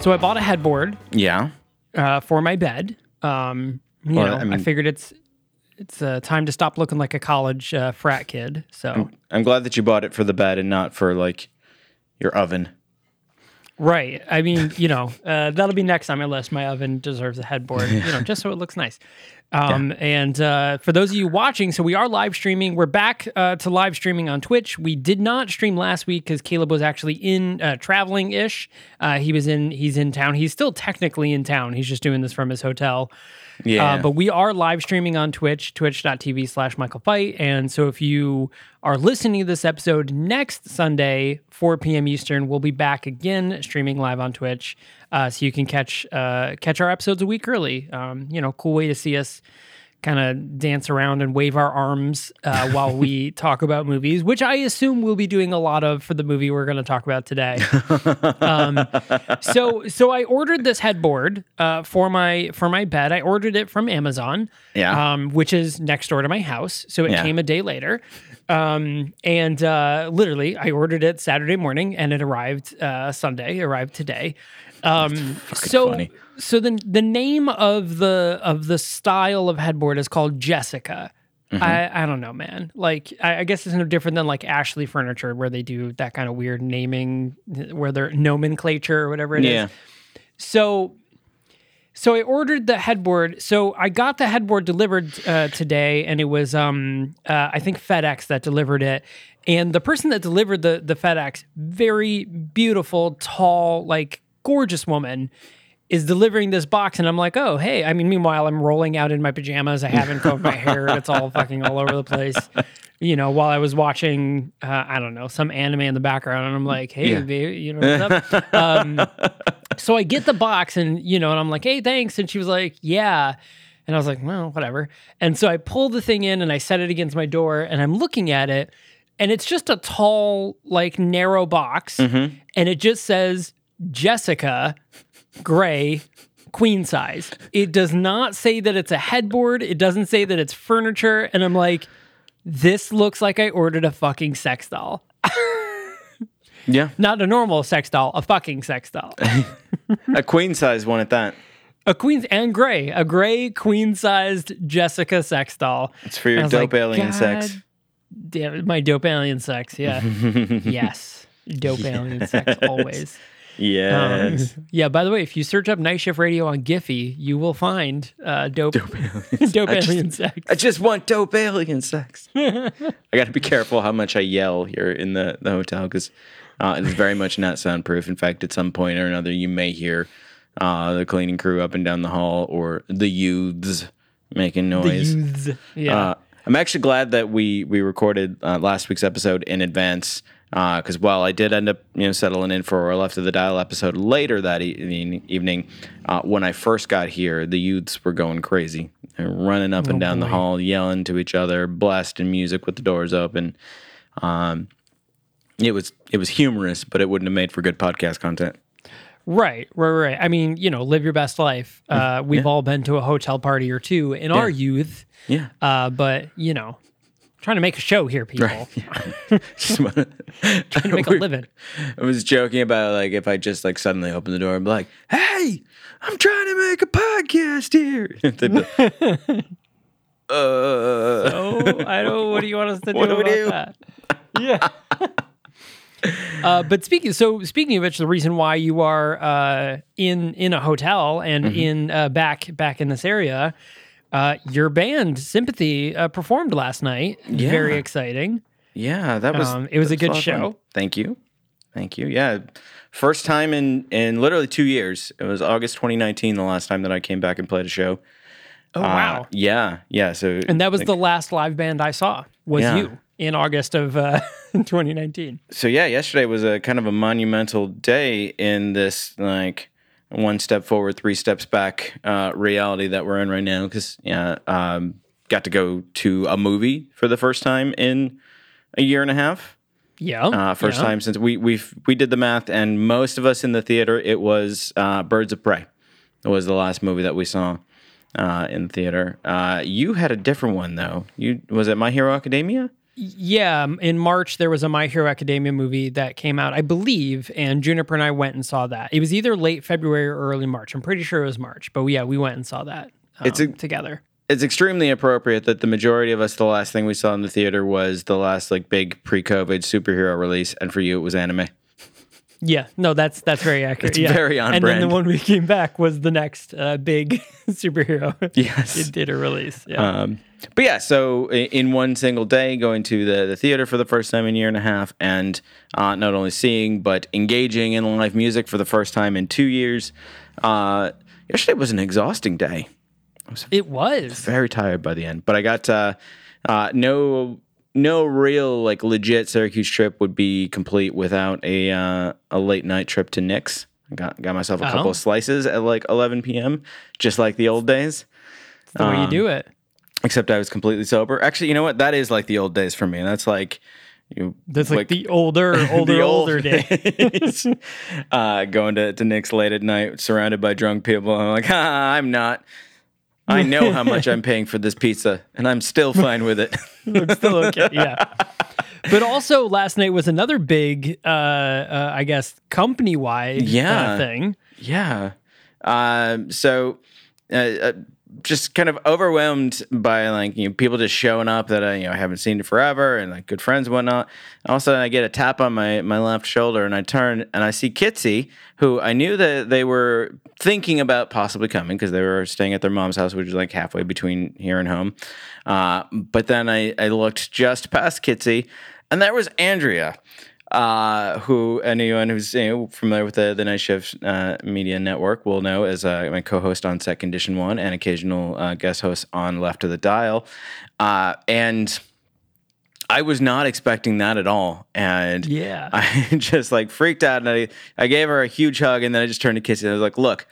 So I bought a headboard Yeah. uh, for my bed. Um, you Well, know, I I, figured it's it's uh, time to stop looking like a college uh, frat kid. So I'm glad that you bought it for the bed and not for like your oven. right, I mean, you know, uh, that'll be next on my list. My oven deserves a headboard, you know, just so it looks nice. Um, And uh, for those of you watching, so we are live streaming. We're back uh, to live streaming on Twitch. We did not stream last week because Caleb was actually in uh, traveling ish. Uh, he was in. He's in town. He's still technically in town. He's just doing this from his hotel. Yeah. Uh, but we are live streaming on Twitch, twitch.tv slash Michael Fight. And so if you are listening to this episode next Sunday, 4 p.m. Eastern, we'll be back again streaming live on Twitch. Uh, so you can catch uh, catch our episodes a week early. Um, you know, cool way to see us kind of dance around and wave our arms uh, while we talk about movies, which I assume we'll be doing a lot of for the movie we're going to talk about today. um, so, so I ordered this headboard uh, for my for my bed. I ordered it from Amazon, Yeah. um, which is next door to my house. So it Yeah. came a day later, um, and uh, literally I ordered it Saturday morning, and it arrived uh, Sunday. Arrived today. Um, so, funny. so the the name of the of the style of headboard is called Jessica. Mm-hmm. I, I don't know, man. Like, I, I guess it's no different than like Ashley Furniture, where they do that kind of weird naming, where they're nomenclature or whatever it is. yeah. So, so I ordered the headboard. So I got the headboard delivered uh, today, and it was um uh, I think FedEx that delivered it. And the person that delivered the the FedEx, very beautiful, tall, like gorgeous woman, is delivering this box, and I'm like, oh hey. I mean, meanwhile I'm rolling out in my pajamas. I haven't combed my hair. It's all fucking all over the place. You know, while I was watching, uh, I don't know, some anime in the background, and I'm like, hey, Yeah. baby, you know what's up? um, so I get the box and you know, and I'm like, hey, thanks. And she was like, yeah. And I was like, well, whatever. And so I pull the thing in and I set it against my door and I'm looking at it and it's just a tall, like narrow box. Mm-hmm. And it just says Jessica Gray queen size. It does not say that it's a headboard. It doesn't say that it's furniture. And I'm like, this looks like I ordered a fucking sex doll. Yeah. Not a normal sex doll, a fucking sex doll. A queen size one at that. A queen and gray, a gray queen sized Jessica sex doll. It's for your dope like, alien sex. Damn it, my dope alien sex. Yeah. yes. Dope alien sex always. Um, Yes. yeah, by the way, if you search up Night Shift Radio on Giphy, you will find uh, dope, dope, I just- alien sex. I just want dope alien sex. I got to be careful how much I yell here in the, the hotel because uh, it is very much not soundproof. In fact, at some point or another, you may hear uh, the cleaning crew up and down the hall or the youths making noise. the youths. Yeah. Uh, I'm actually glad that we we recorded uh, last week's episode in advance because while I did end up you know settling in for our left of the dial episode later that e- evening, uh, when I first got here, the youths were going crazy, running up and down the hall, yelling to each other, blasting music with the doors open. Um, it was it was humorous, but it wouldn't have made for good podcast content. Right, right, right. I mean, you know, live your best life. Uh, we've all been to a hotel party or two in our youth, Yeah. uh, but you know, trying to make a show here, people. Just wanna- Trying to make a living. I was joking about like if I just like suddenly open the door and be like, "Hey, I'm trying to make a podcast here." Like, uh, Oh, I don't. What do you want us to do do about do? that? Yeah. Uh, but speaking so speaking of which, the reason why you are uh, in in a hotel and Mm-hmm. in uh, back back in this area, uh, your band Sympathy uh, performed last night. Yeah. Very exciting. yeah, that was. Um, it was a good lot of fun. show. Thank you, thank you. Yeah, first time in in literally two years. It was August 2019, the last time that I came back and played a show. Oh Uh, wow! yeah, yeah. So And that was like, the last live band I saw. Was Yeah. you in August of uh, 2019? so yeah, yesterday was a kind of a monumental day in this like one step forward, three steps back uh, reality that we're in right now. Because yeah, um, got to go to a movie for the first time in a year and a half. Yeah. Uh, first yeah. time since we we we did the math, and most of us in the theater, it was uh, Birds of Prey. It was the last movie that we saw uh, in theater. Uh, you had a different one though. You was it My Hero Academia? Yeah, um, in March there was a My Hero Academia movie that came out, I believe, and Juniper and I went and saw that. It was either late February or early March. I'm pretty sure it was March, but yeah, we went and saw that. Um, It's a- together. it's extremely appropriate that the majority of us the last thing we saw in the theater was the last like big pre-covid superhero release and for you it was anime Yeah, no, that's that's very accurate. It's yeah. very on And then the one we came back was the next uh, big superhero. Yes. it did a release. Yeah, um, but yeah so in one single day going to the, the theater for the first time in a year and a half and uh, not only seeing but engaging in live music for the first time in two years uh, yesterday was an exhausting day it was. very tired by the end. But I got uh, uh, no no real like legit Syracuse trip would be complete without a uh, a late night trip to Nick's. I got got myself a couple Oh. of slices at like 11 p.m. just like the old days. It's the way you um, do it. Except I was completely sober. Actually, you know what? That is like the old days for me. That's like you. That's like, the older, older, the old older day. days. uh, going to, to Nick's late at night, surrounded by drunk people. I'm like, ah, I'm not. I know how much I'm paying for this pizza, and I'm still fine with it. I'm still okay. Yeah. But also, last night was another big, uh, uh, I guess, company wide Yeah. thing. yeah. Um, so, uh, uh, just kind of overwhelmed by like you know people just showing up that I you know haven't seen forever and like good friends and whatnot. All of a sudden, I get a tap on my my left shoulder, and I turn and I see Kitsy, who I knew that they were thinking about possibly coming because they were staying at their mom's house, which is like halfway between here and home. Uh, but then I I looked just past Kitsy, and there was Andrea uh, who anyone who's you know, familiar with the, the Night Shift uh, Media Network will know as uh, my co-host on Set Condition One and occasional uh, guest host on Left of the Dial, uh, and I was not expecting that at all, and Yeah. I just like freaked out, and I I gave her a huge hug, and then I just turned to Kitsy and I was like, "Look."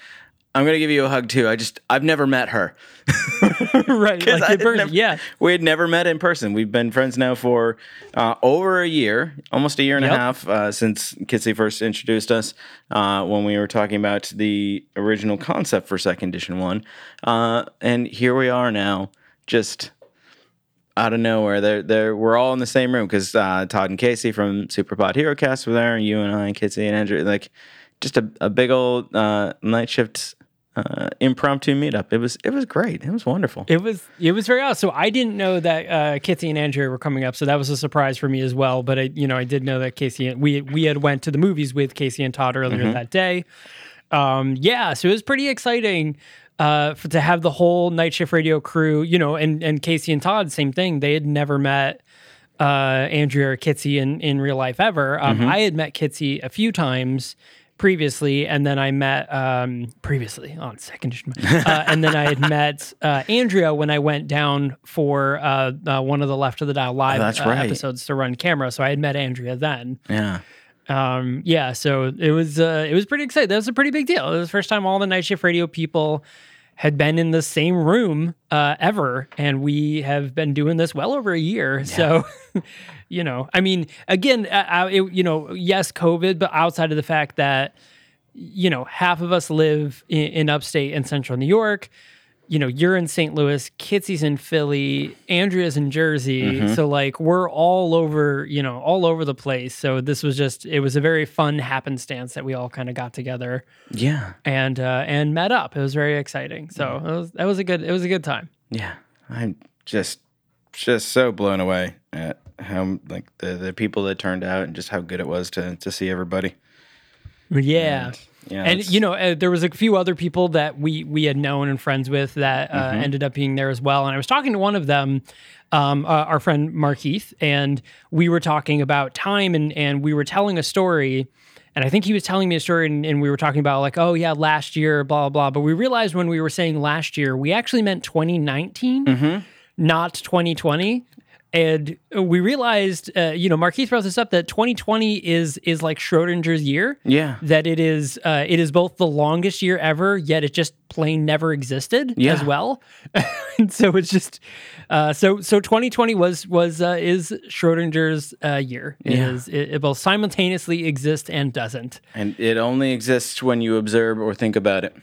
I'm gonna give you a hug too. I just I've never met her. right. Like in person. never- yeah. We had never met in person. We've been friends now for uh, over a year, almost a year and Yep. a half uh, since Kitsy first introduced us uh, when we were talking about the original concept for Set Condition 1. Uh, and here we are now, just out of nowhere. They're, they're, we're all in the same room because uh, Todd and Casey from Superpod Hero Cast were there, and you and I, and Kitsy and Andrea. Like, just a, a big old uh, night shift uh, impromptu meetup. It was it was great. It was wonderful. It was it was very awesome. So I didn't know that uh, Kitsy and Andrea were coming up, so that was a surprise for me as well. But I, you know, I did know that Casey and we we had went to the movies with Casey and Todd earlier that day. Um, yeah, so it was pretty exciting uh, for, to have the whole Night Shift Radio crew. You know, and and Casey and Todd, same thing. They had never met uh, Andrea or Kitsy in in real life ever. Um, I had met Kitsy a few times previously, and then I met um, previously on second, uh, and then I had met uh, Andrea when I went down for uh, uh, one of the Left of the Dial live that's uh, right. episodes to run camera. So I had met Andrea then. Yeah. Um, yeah, so it was uh, it was pretty exciting. That was a pretty big deal. It was the first time all the night shift radio people had been in the same room uh, ever, and we have been doing this well over a year. So, you know, I mean, again, uh, uh, it, you know, yes, COVID, but outside of the fact that you know, half of us live in, in upstate and central New York. You know, you're in St. Louis, Kitsy's in Philly, Andrea's in Jersey. So like we're all over, you know, all over the place. So this was just it was a very fun happenstance that we all kind of got together Yeah. and uh, and met up. It was very exciting. So it was, that was a good it was a good time. Yeah. I'm just just so blown away at how like the, the people that turned out and just how good it was to to see everybody. Yeah. Yeah. and you know uh, there was a few other people that we we had known and friends with that uh, Mm-hmm. ended up being there as well and i was talking to one of them um, uh, our friend Mark Heath, and we were talking about time and and we were telling a story and i think he was telling me a story and, and we were talking about like oh yeah last year blah blah blah but we realized when we were saying last year we actually meant 2019 Mm-hmm. not 2020 and we realized uh, you know marquise brought this up that 2020 is is like schrodinger's year yeah. that it is uh, it is both the longest year ever, yet it just plain never existed Yeah. as well. and so it's just uh, so so 2020 was was uh, is Schrodinger's uh, year. It Yeah. is- it, it both simultaneously exists and doesn't. And it only exists when you observe or think about it.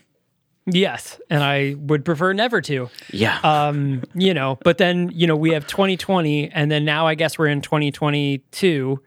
Yes, and I would prefer never to. Yeah. Um, you know, but then you know we have 2020, and then now I guess we're in 2022,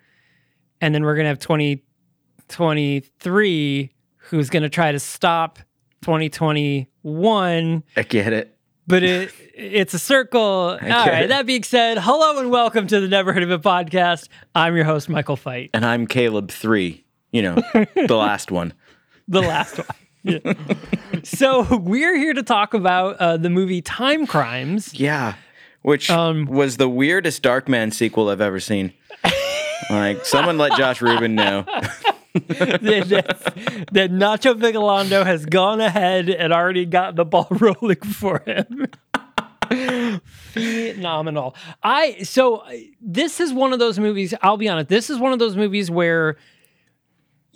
and then we're gonna have 2023, who's gonna try to stop 2021. I get it. But it it's a circle. All get it. That being said, hello and welcome to the Never Heard of It podcast. I'm your host, Michael Fight, And I'm Caleb 3, you know, the last one. the last one. Yeah. so we're here to talk about uh, the movie Timecrimes. Yeah. Which Um, was the weirdest Darkman sequel I've ever seen. like, someone let Josh Rubin know. that, that Nacho Vigalondo has gone ahead and already got the ball rolling for him. Phenomenal. I so this is one of those movies. I'll be honest. This is one of those movies where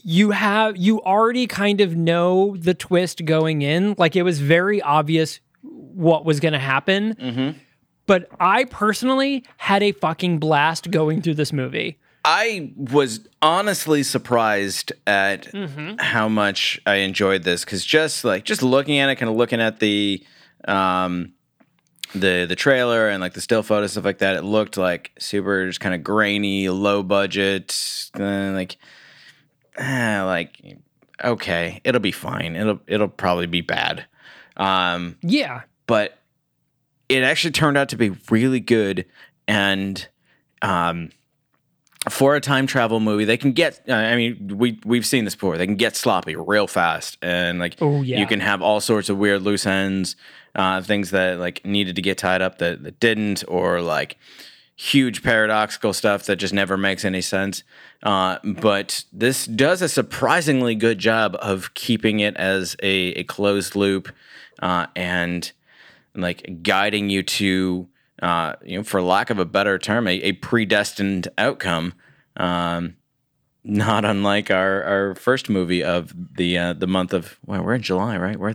you have you already kind of know the twist going in. Like it was very obvious what was going to happen. But I personally had a fucking blast going through this movie. I was honestly surprised at how much I enjoyed this because just like just looking at it, kind of looking at the um, the the trailer and like the still photos stuff like that, it looked like super just kind of grainy, low budget, uh, like eh, like okay, it'll be fine. It'll it'll probably be bad. Um, Yeah. but it actually turned out to be really good and um for a time travel movie they can get uh, i mean we we've seen this before they can get sloppy real fast and like Oh, yeah. you can have all sorts of weird loose ends uh things that like needed to get tied up that, that didn't or like huge paradoxical stuff that just never makes any sense uh, but this does a surprisingly good job of keeping it as a, a closed loop uh, and like guiding you to uh, you know for lack of a better term a, a predestined outcome um, not unlike our, our first movie of the uh, the month of well we're in July right we're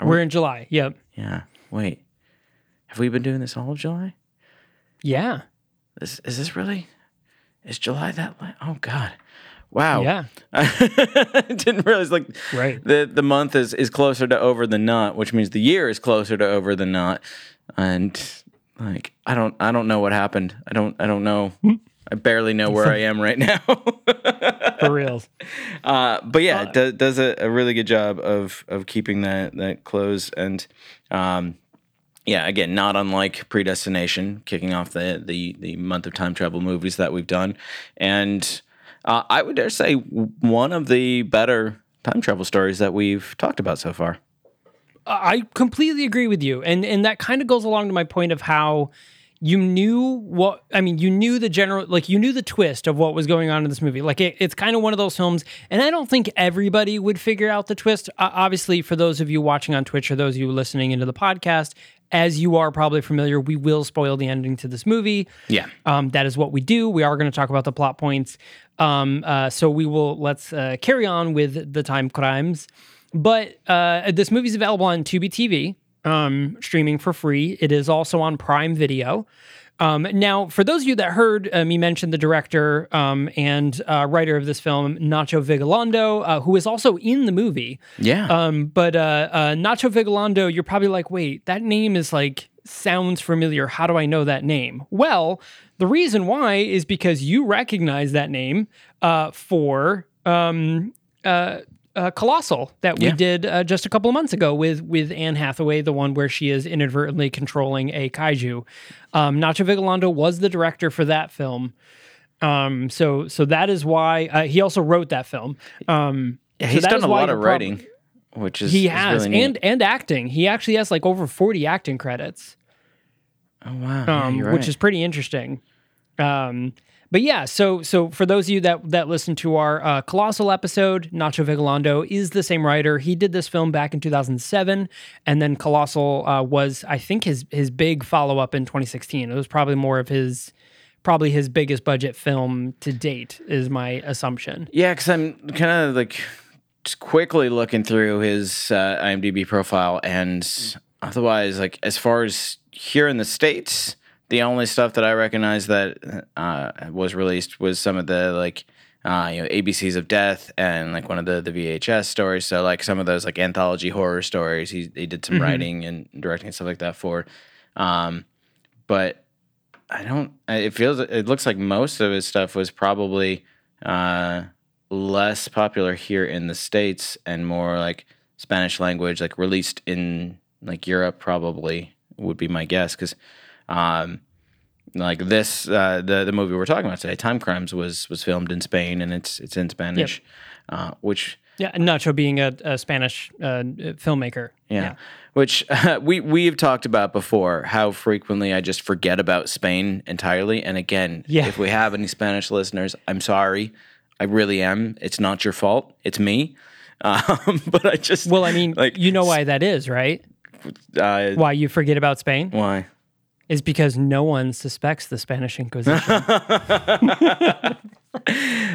We're in July. Yep. yeah wait have we been doing this all of July Yeah. Is, is this really is July that late? oh god wow Yeah. I didn't realize like Right. the the month is is closer to over than not, which means the year is closer to over than not. And like I don't I don't know what happened. I don't I don't know. I barely know where I am right now. For reals. uh, but yeah, it does, does a, a really good job of of keeping that that close and um, yeah, again, not unlike Predestination, kicking off the the the month of time travel movies that we've done, and uh, I would dare say one of the better time travel stories that we've talked about so far. I completely agree with you, and and that kind of goes along to my point of how you knew what I mean. You knew the general, like you knew the twist of what was going on in this movie. Like it, it's kind of one of those films, and I don't think everybody would figure out the twist. Uh, obviously, for those of you watching on Twitch or those of you listening into the podcast, as you are probably familiar, we will spoil the ending to this movie. Yeah, Um, that is what we do. We are going to talk about the plot points. Um, uh, so we will let's uh, carry on with the time crimes. But uh, this movie is available on Tubi TV, um, streaming for free. It is also on Prime Video. Um, now, for those of you that heard uh, me mention the director um, and uh, writer of this film, Nacho Vigalondo, uh, who is also in the movie. Yeah. Um, but uh, uh, Nacho Vigalondo, you're probably like, wait, that name is like sounds familiar. How do I know that name? Well, the reason why is because you recognize that name uh, for um, uh, uh, Colossal that we Yeah. did uh, just a couple of months ago with with Anne Hathaway, the one where she is inadvertently controlling a kaiju. Um, Nacho Vigalondo was the director for that film. Um, so so that is why uh, he also wrote that film. Um, Yeah, so he's that done is a lot of prob- writing, which is he is has really neat. and and acting. He actually has like over forty acting credits oh wow, yeah, um, you're which is pretty interesting. Um, but yeah, so so for those of you that that listened to our uh, colossal episode, Nacho Vigalondo is the same writer. He did this film back in 2007, and then Colossal uh, was, I think, his his big follow up in 2016. It was probably more of his probably his biggest budget film to date, is my assumption. Yeah, because I'm kind of like just quickly looking through his uh, IMDb profile, and otherwise, like as far as here in the states, the only stuff that I recognize that uh, was released was some of the like. Uh, you know, ABCs of Death and like one of the the VHS stories. So like some of those like anthology horror stories. He he did some writing and directing and stuff like that for. Um, but I don't. It feels. It looks like most of his stuff was probably uh, less popular here in the states and more like Spanish language, like released in like Europe. Probably would be my guess because, um, like this, uh, the the movie we're talking about today, Timecrimes, was was filmed in Spain and it's it's in Spanish, uh, which Yeah, Nacho being a, a Spanish uh, filmmaker. yeah. Which we we've talked about before, how frequently I just forget about Spain entirely. And again, Yeah. if we have any Spanish listeners, I'm sorry. I really am. It's not your fault. It's me. Um, but I just Well, I mean, like you know why that is, right? uh, Why you forget about Spain why? Is because no one suspects the Spanish Inquisition.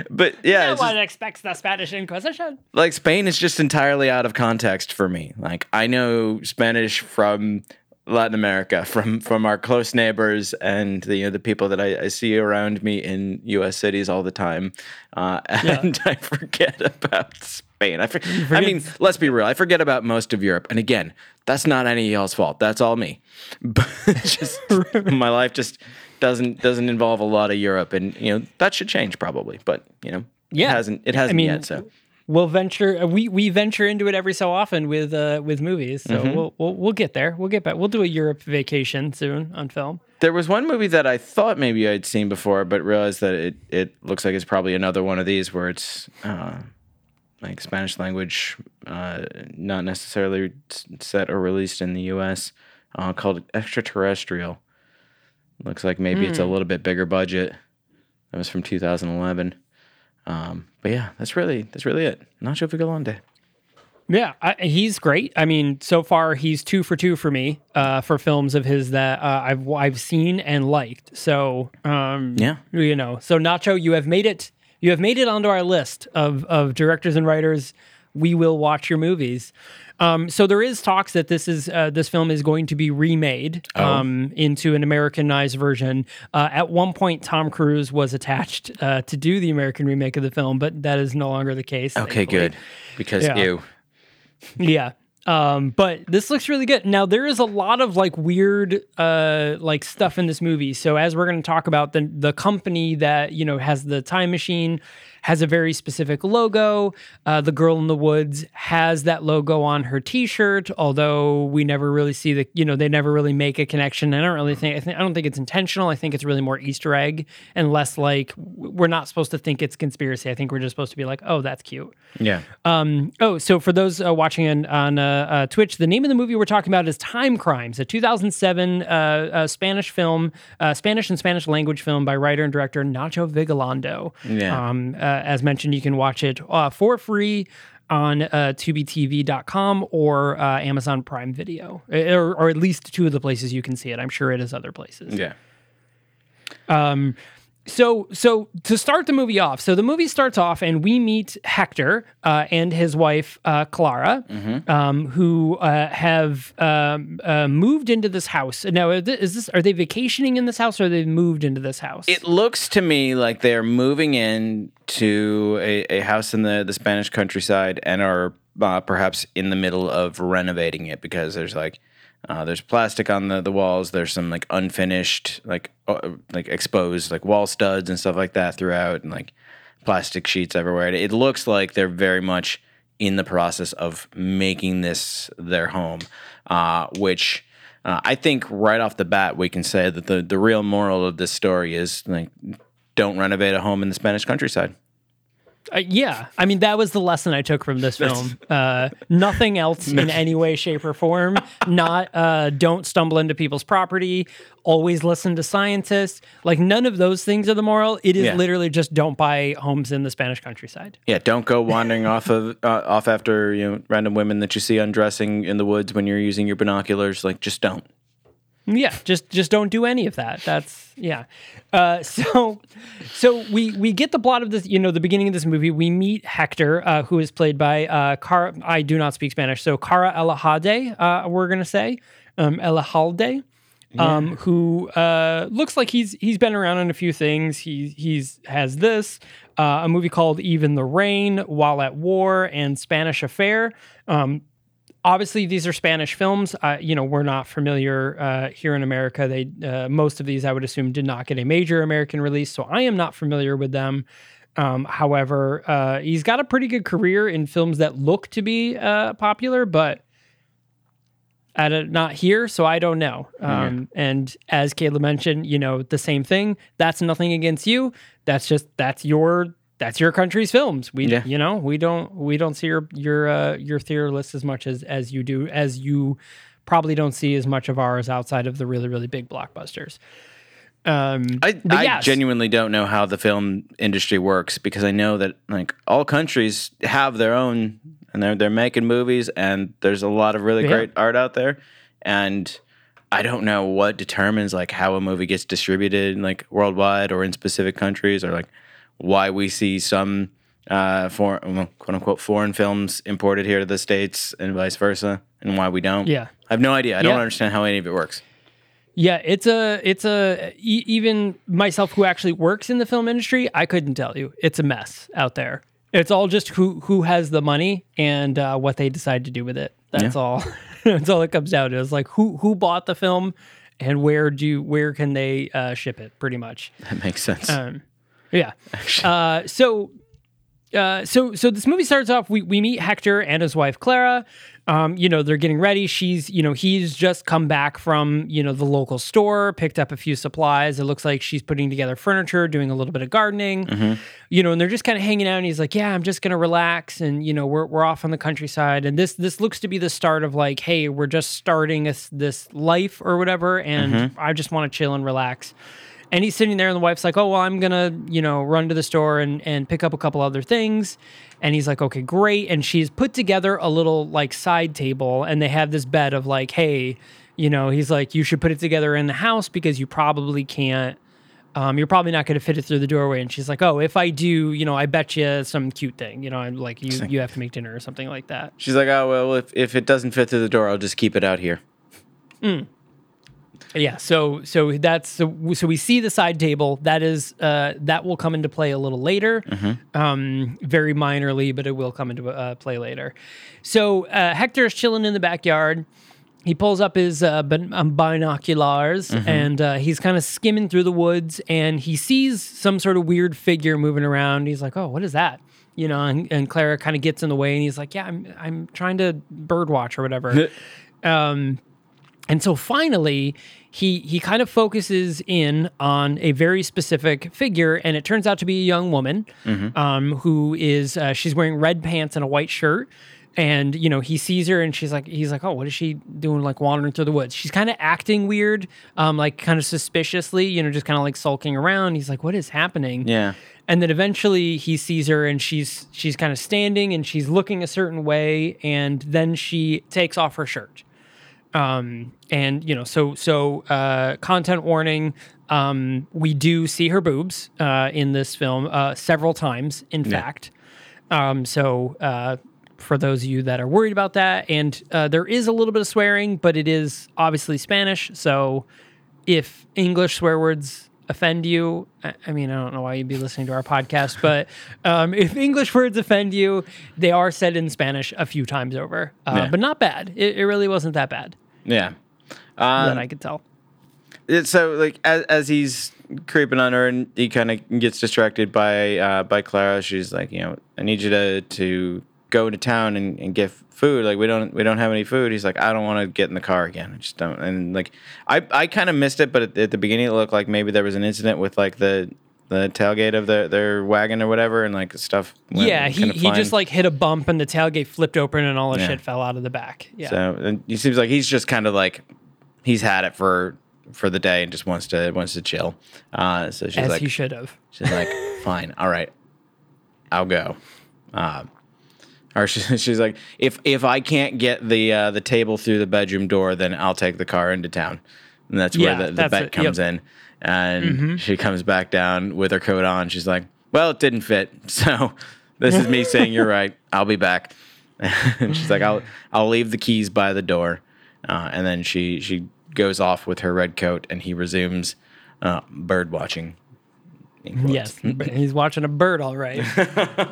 But yeah, no it's just- one expects the Spanish Inquisition. like Spain is just entirely out of context for me. Like I know Spanish from Latin America, from from our close neighbors, and the, you know the people that I, I see around me in U.S. cities all the time, uh, and I forget about Spain. I, for, I mean, let's be real. I forget about most of Europe, and again, that's not any of y'all's fault. That's all me. But just my life just doesn't doesn't involve a lot of Europe, and you know that should change probably. But you know, Yeah. it hasn't. It hasn't mean, yet. So. We'll venture. We we venture into it every so often with uh with movies. So Mm-hmm. we'll, we'll we'll get there. We'll get back. We'll do a Europe vacation soon on film. There was one movie that I thought maybe I'd seen before, but realized that it, it looks like it's probably another one of these where it's uh, like Spanish language, uh, not necessarily set or released in the U.S. Uh, called Extraterrestrial. Looks like maybe it's a little bit bigger budget. That was from 2011. Um, but yeah, that's really that's really it. Nacho Vigalondo. Yeah, I, he's great. I mean, so far he's two for two for me uh, for films of his that uh, I've I've seen and liked. So um, Yeah. you know, so Nacho, you have made it. You have made it onto our list of of directors and writers. We will watch your movies. Um, so there is talks that this is uh, this film is going to be remade um, into an Americanized version. Uh, at one point, Tom Cruise was attached uh, to do the American remake of the film, but that is no longer the case. Okay, thankfully. good. Because Yeah. ew. Yeah. Um, but this looks really good. Now there is a lot of like weird uh like stuff in this movie. So as we're gonna talk about the the company that, you know, has the time machine has a very specific logo. Uh, the girl in the woods has that logo on her T-shirt, although we never really see the, you know, they never really make a connection. I don't really think, I, think, I don't think it's intentional. I think it's really more Easter egg and less like we're not supposed to think it's conspiracy. I think we're just supposed to be like, oh, that's cute. Yeah. Um, oh, so for those uh, watching on, on uh, uh, Twitch, the name of the movie we're talking about is Timecrimes, a 2007 uh, uh, Spanish film, uh, Spanish and Spanish language film by writer and director Nacho Vigalondo. Yeah. Um, as mentioned, you can watch it uh, for free on uh, tubitv.com or uh, Amazon Prime Video, or, or at least two of the places you can see it. I'm sure it is other places. Yeah. So so to start the movie off so the movie starts off and we meet hector uh, and his wife uh, clara um, who uh, have um, uh, moved into this house. Now is this are they vacationing in this house or they moved into this house? It looks to me like they're moving in to a, a house in the, the Spanish countryside and are uh, perhaps in the middle of renovating it because there's like uh, there's plastic on the, the walls. There's some like unfinished like uh, like exposed like wall studs and stuff like that throughout and like plastic sheets everywhere. It, it looks like they're very much in the process of making this their home, uh, which. Uh, I think right off the bat we can say that the, the real moral of this story is like don't renovate a home in the Spanish countryside. Uh, yeah, I mean that was the lesson I took from this film. Uh, nothing else in any way, shape, or form. Not uh, don't stumble into people's property. Always listen to scientists. Like none of those things are the moral. It is Yeah. literally just don't buy homes in the Spanish countryside. Yeah, don't go wandering off of uh, off after you know random women that you see undressing in the woods when you're using your binoculars. Like just don't. Yeah, just just don't do any of that. That's yeah. Uh, so so we we get the plot of this. You know, the beginning of this movie. We meet Hector, uh, who is played by uh, Cara. I do not speak Spanish, so Karra Elejalde. Uh, we're gonna say um, Elejalde. Um, who uh, looks like he's he's been around in a few things. He he's has this uh, a movie called Even the Rain, While at War, and Spanish Affair. Um, obviously these are Spanish films. Uh, you know, we're not familiar uh, here in America. They uh, most of these, I would assume, did not get a major American release, so I am not familiar with them. Um, however, uh, he's got a pretty good career in films that look to be uh, popular, but at a, not here, so I don't know. Um, And as Caleb mentioned, you know, the same thing. That's nothing against you. That's just that's your that's your country's films. We Yeah. you know we don't we don't see your your uh, your theater list as much as as you do as you probably don't see as much of ours outside of the really really big blockbusters. Um, I, I yes. genuinely don't know how the film industry works because I know that like all countries have their own and they're they're making movies and there's a lot of really Yeah. great art out there and I don't know what determines like how a movie gets distributed like worldwide or in specific countries or like why we see some uh foreign well, quote unquote foreign films imported here to the states and vice versa and why we don't. Yeah. I have no idea. I don't Yeah. understand how any of it works. Yeah, it's a it's a e- even myself who actually works in the film industry, I couldn't tell you. It's a mess out there. It's all just who who has the money and uh, what they decide to do with it. That's all. That's all it comes down to. Is like who who bought the film and where do where can they uh, ship it? Pretty much. That makes sense. Um, yeah. Uh, so, uh, so, so this movie starts off. We we meet Hector and his wife Clara. Um, you know, they're getting ready. She's, you know, he's just come back from, you know, the local store, picked up a few supplies. It looks like she's putting together furniture, doing a little bit of gardening. You know, and they're just kind of hanging out. And he's like, "Yeah, I'm just gonna relax." And you know, we're we're off on the countryside. And this this looks to be the start of like, "Hey, we're just starting this this life or whatever." And I just want to chill and relax. And he's sitting there, and the wife's like, "Oh well, I'm gonna, you know, run to the store and and pick up a couple other things." And he's like, "Okay, great." And she's put together a little like side table, and they have this bed of like, "Hey, you know," he's like, "You should put it together in the house because you probably can't." Um, you're probably not going to fit it through the doorway. And she's like, "Oh, if I do, you know, I bet you some cute thing. You know, I'm like you you have to make dinner or something like that." She's like, oh well, if if it doesn't fit through the door, I'll just keep it out here. Yeah, so so that's so, so we see the side table that is uh, that will come into play a little later, um, very minorly, but it will come into uh, play later. So uh, Hector is chilling in the backyard. He pulls up his uh, bin- um, binoculars and uh, he's kind of skimming through the woods and he sees some sort of weird figure moving around. He's like, "Oh, what is that?" You know, and, and Clara kind of gets in the way and he's like, "Yeah, I'm I'm trying to bird watch or whatever." um, and so finally, he he kind of focuses in on a very specific figure, and it turns out to be a young woman um, who is uh, she's wearing red pants and a white shirt. And you know he sees her, and she's like, he's like, oh, what is she doing? Like wandering through the woods. She's kind of acting weird, um, like kind of suspiciously, you know, just kind of like sulking around. He's like, what is happening? Yeah. And then eventually he sees her and she's she's kind of standing and she's looking a certain way and then she takes off her shirt. Um, and you know, so so uh, content warning. Um, we do see her boobs uh, in this film uh, several times. In fact, um, so uh, for those of you that are worried about that, and uh, there is a little bit of swearing, but it is obviously Spanish. So if English swear words offend you, I, I mean, I don't know why you'd be listening to our podcast, but um, if English words offend you, they are said in Spanish a few times over, uh, Yeah. but not bad. It, it really wasn't that bad Yeah. that Um, I could tell. it- so like as, as he's creeping on her and he kind of gets distracted by uh, by Clara, she's like, you know, I need you to to go to town and, and get food. Like we don't we don't have any food. He's like, I don't want to get in the car again. I just don't. And like I I kind of missed it, but at, at the beginning it looked like maybe there was an incident with like the the tailgate of the, their wagon or whatever, and like stuff. went Yeah, he, he just like hit a bump and the tailgate flipped open and all the Yeah. shit fell out of the back. Yeah. So and he seems like he's just kind of like he's had it for for the day and just wants to wants to chill. Uh, so she's as like, he should have. she's like, fine, all right, I'll go. Um, or she, she's like, if if I can't get the uh, the table through the bedroom door, then I'll take the car into town. And that's Yeah, where the, the that's bet it, yep. comes in. And she comes back down with her coat on. She's like, well, it didn't fit. So this is me saying you're right. I'll be back. and she's like, I'll I'll leave the keys by the door. Uh, and then she she goes off with her red coat, and he resumes uh, bird watching. Yes, he's watching a bird, all right.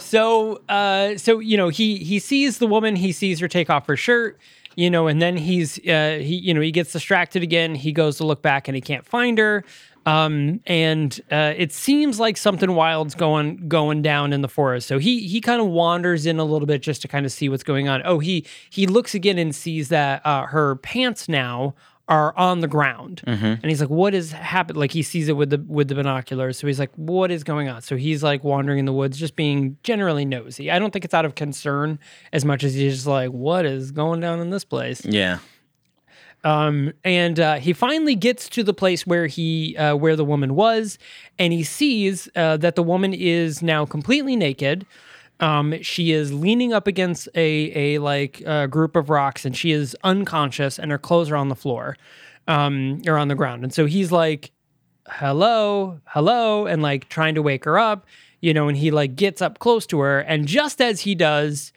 so, uh, so you know, he he sees the woman, he sees her take off her shirt, you know, and then he's uh, he you know he gets distracted again. He goes to look back and he can't find her. Um, and uh, it seems like something wild's going going down in the forest. So he he kind of wanders in a little bit just to kind of see what's going on. Oh, he he looks again and sees that uh, her pants now are on the ground and he's like what is happened like he sees it with the with the binoculars so he's like what is going on so he's like wandering in the woods just being generally nosy i don't think it's out of concern as much as he's just like what is going down in this place Yeah. Um, and uh, he finally gets to the place where he uh, where the woman was, and he sees uh, that the woman is now completely naked. Um, she is leaning up against a a like uh, group of rocks, and she is unconscious, and her clothes are on the floor, um, or on the ground. And so he's like, "Hello, hello," and like trying to wake her up, you know. And he like gets up close to her, and just as he does.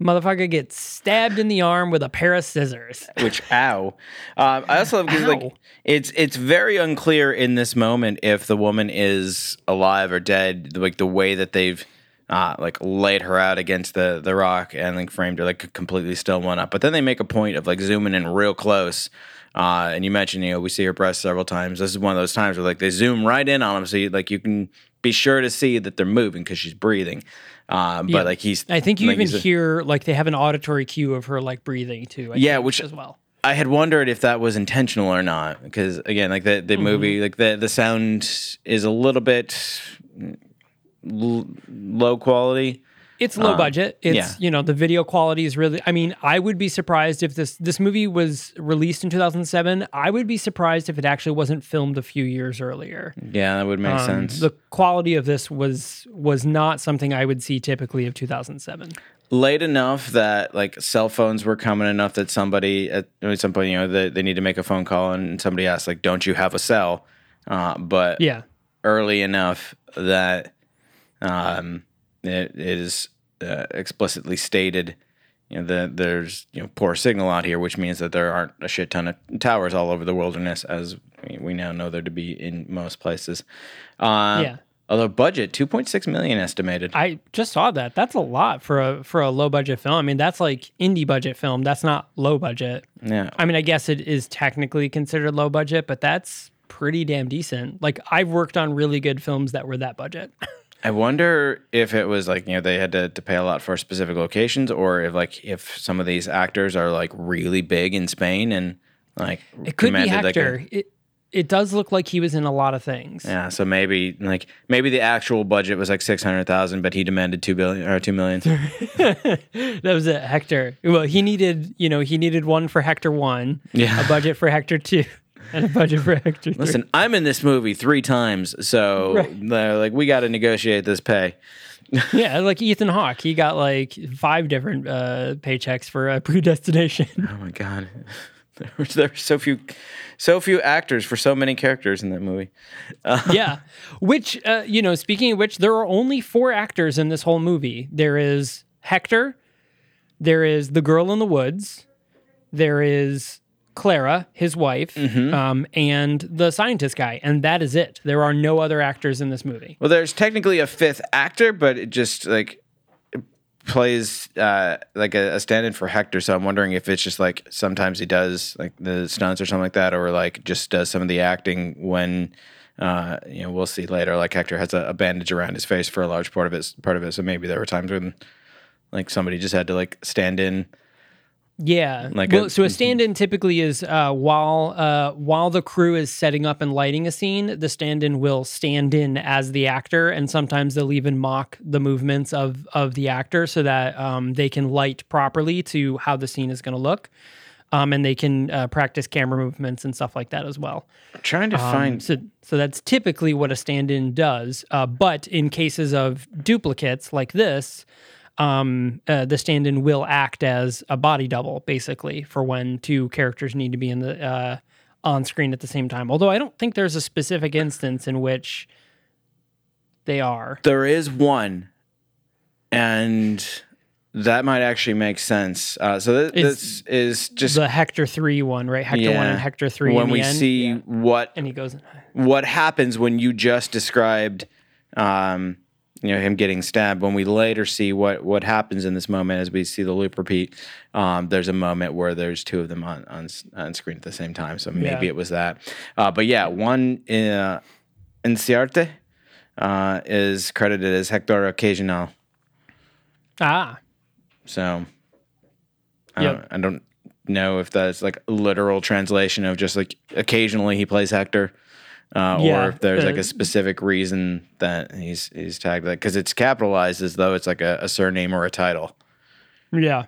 Motherfucker gets stabbed in the arm with a pair of scissors. Which ow. Um, I also love because like it's it's very unclear in this moment if the woman is alive or dead. Like the way that they've uh, like laid her out against the the rock and like framed her like completely still one up. But then they make a point of like zooming in real close. Uh, and you mentioned you know we see her breasts several times. This is one of those times where like they zoom right in on them, so you, like you can be sure to see that they're moving because she's breathing. Uh, but like he's I think you like, even a- hear like they have an auditory cue of her like breathing too. I Yeah, think, which- as well. I had wondered if that was intentional or not because again, like the the Mm-hmm. movie, like the the sound is a little bit l- low quality. It's low Um, budget. It's yeah. you know the video quality is really. I mean, I would be surprised if this this movie was released in 2007. I would be surprised if it actually wasn't filmed a few years earlier. Yeah, that would make Um, sense. The quality of this was was not something I would see typically of 2007. Late enough that like cell phones were coming enough that somebody at at some point, you know, they, they need to make a phone call and somebody asks like, "Don't you have a cell?" Uh, but Yeah, early enough that um, it is uh, explicitly stated. You know, that there's you know poor signal out here, which means that there aren't a shit ton of towers all over the wilderness, as we- we now know there to be in most places. Uh, Yeah. Although budget two point six million estimated. I just saw that. That's a lot for a for a low budget film. I mean, that's like indie budget film. That's not low budget. yeah. I mean, I guess it is technically considered low budget, but that's pretty damn decent. Like I've worked on really good films that were that budget. I wonder if it was like you know they had to, to pay a lot for specific locations, or if like if some of these actors are like really big in Spain and like It could be commanded, like, a- Hector. it it does look like he was in a lot of things. Yeah, so maybe like maybe the actual budget was like six hundred thousand, but he demanded two billion or two million. that was it, Hector. Well, he needed, you know, he needed one for Hector one, Yeah. a budget for Hector two, and a budget for Hector three. Listen, I'm in this movie three times, so Right. they're like we got to negotiate this pay. Yeah, like Ethan Hawke, he got like five different uh, paychecks for uh, predestination. Oh my god, there were, there were so few, so few actors for so many characters in that movie. yeah. Which, uh, you know, speaking of which, there are only four actors in this whole movie. There is Hector, there is the girl in the woods, there is Clara, his wife, Mm-hmm. um, and the scientist guy, and that is it. There are no other actors in this movie. Well, there's technically a fifth actor, but it just like plays uh, like a, a stand-in for Hector. So I'm wondering if it's just like sometimes he does like the stunts or something like that, or like just does some of the acting when. Uh, you know, we'll see later. Like Hector has a, a bandage around his face for a large part of it. Part of it. So maybe there were times when, like, somebody just had to like stand in. Yeah. Like well, a- so a stand-in typically is uh, while uh, while the crew is setting up and lighting a scene, the stand-in will stand in as the actor, and sometimes they'll even mock the movements of of the actor so that um, they can light properly to how the scene is going to look, um, and they can uh, practice camera movements and stuff like that as well. trying to Um, find. so, so that's typically what a stand-in does. Uh, but in cases of duplicates like this, um, uh, the stand-in will act as a body double, basically, for when two characters need to be in the uh, on screen at the same time. Although I don't think there's a specific instance in which they are. There is one, and that might actually make sense. Uh, so th- this is just the Hector three one, right? Hector one and Hector three. when we end. see Yeah. what and he goes, what happens when you just described um, you know him getting stabbed when we later see what what happens in this moment as we see the loop repeat um, there's a moment where there's two of them on on, on screen at the same time. So maybe Yeah. it was that. Uh, but yeah one in, uh, Inciarte uh, is credited as Hector Occasional. Ah, so I, Yep. don't, I don't know if that's like literal translation of just like occasionally he plays Hector, uh, Yeah, or if there's like uh, a specific reason that he's he's tagged that because it's capitalized as though it's like a, a surname or a title. yeah.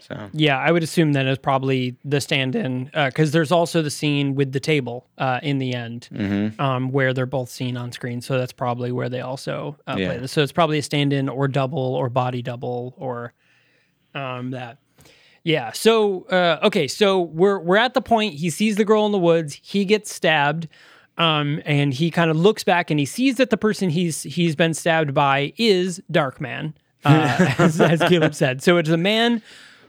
So Yeah, I would assume that is probably the stand-in because there's also the scene with the table uh, in the end Mm-hmm. um, where they're both seen on screen. So that's probably where they also uh, Yeah. play this. So it's probably a stand-in or double or body double or um, that. Yeah. So uh, okay. So we're we're at the point he sees the girl in the woods. He gets stabbed. Um, and he kind of looks back and he sees that the person he's he's been stabbed by is Darkman, uh, as, as Caleb said. So it's a man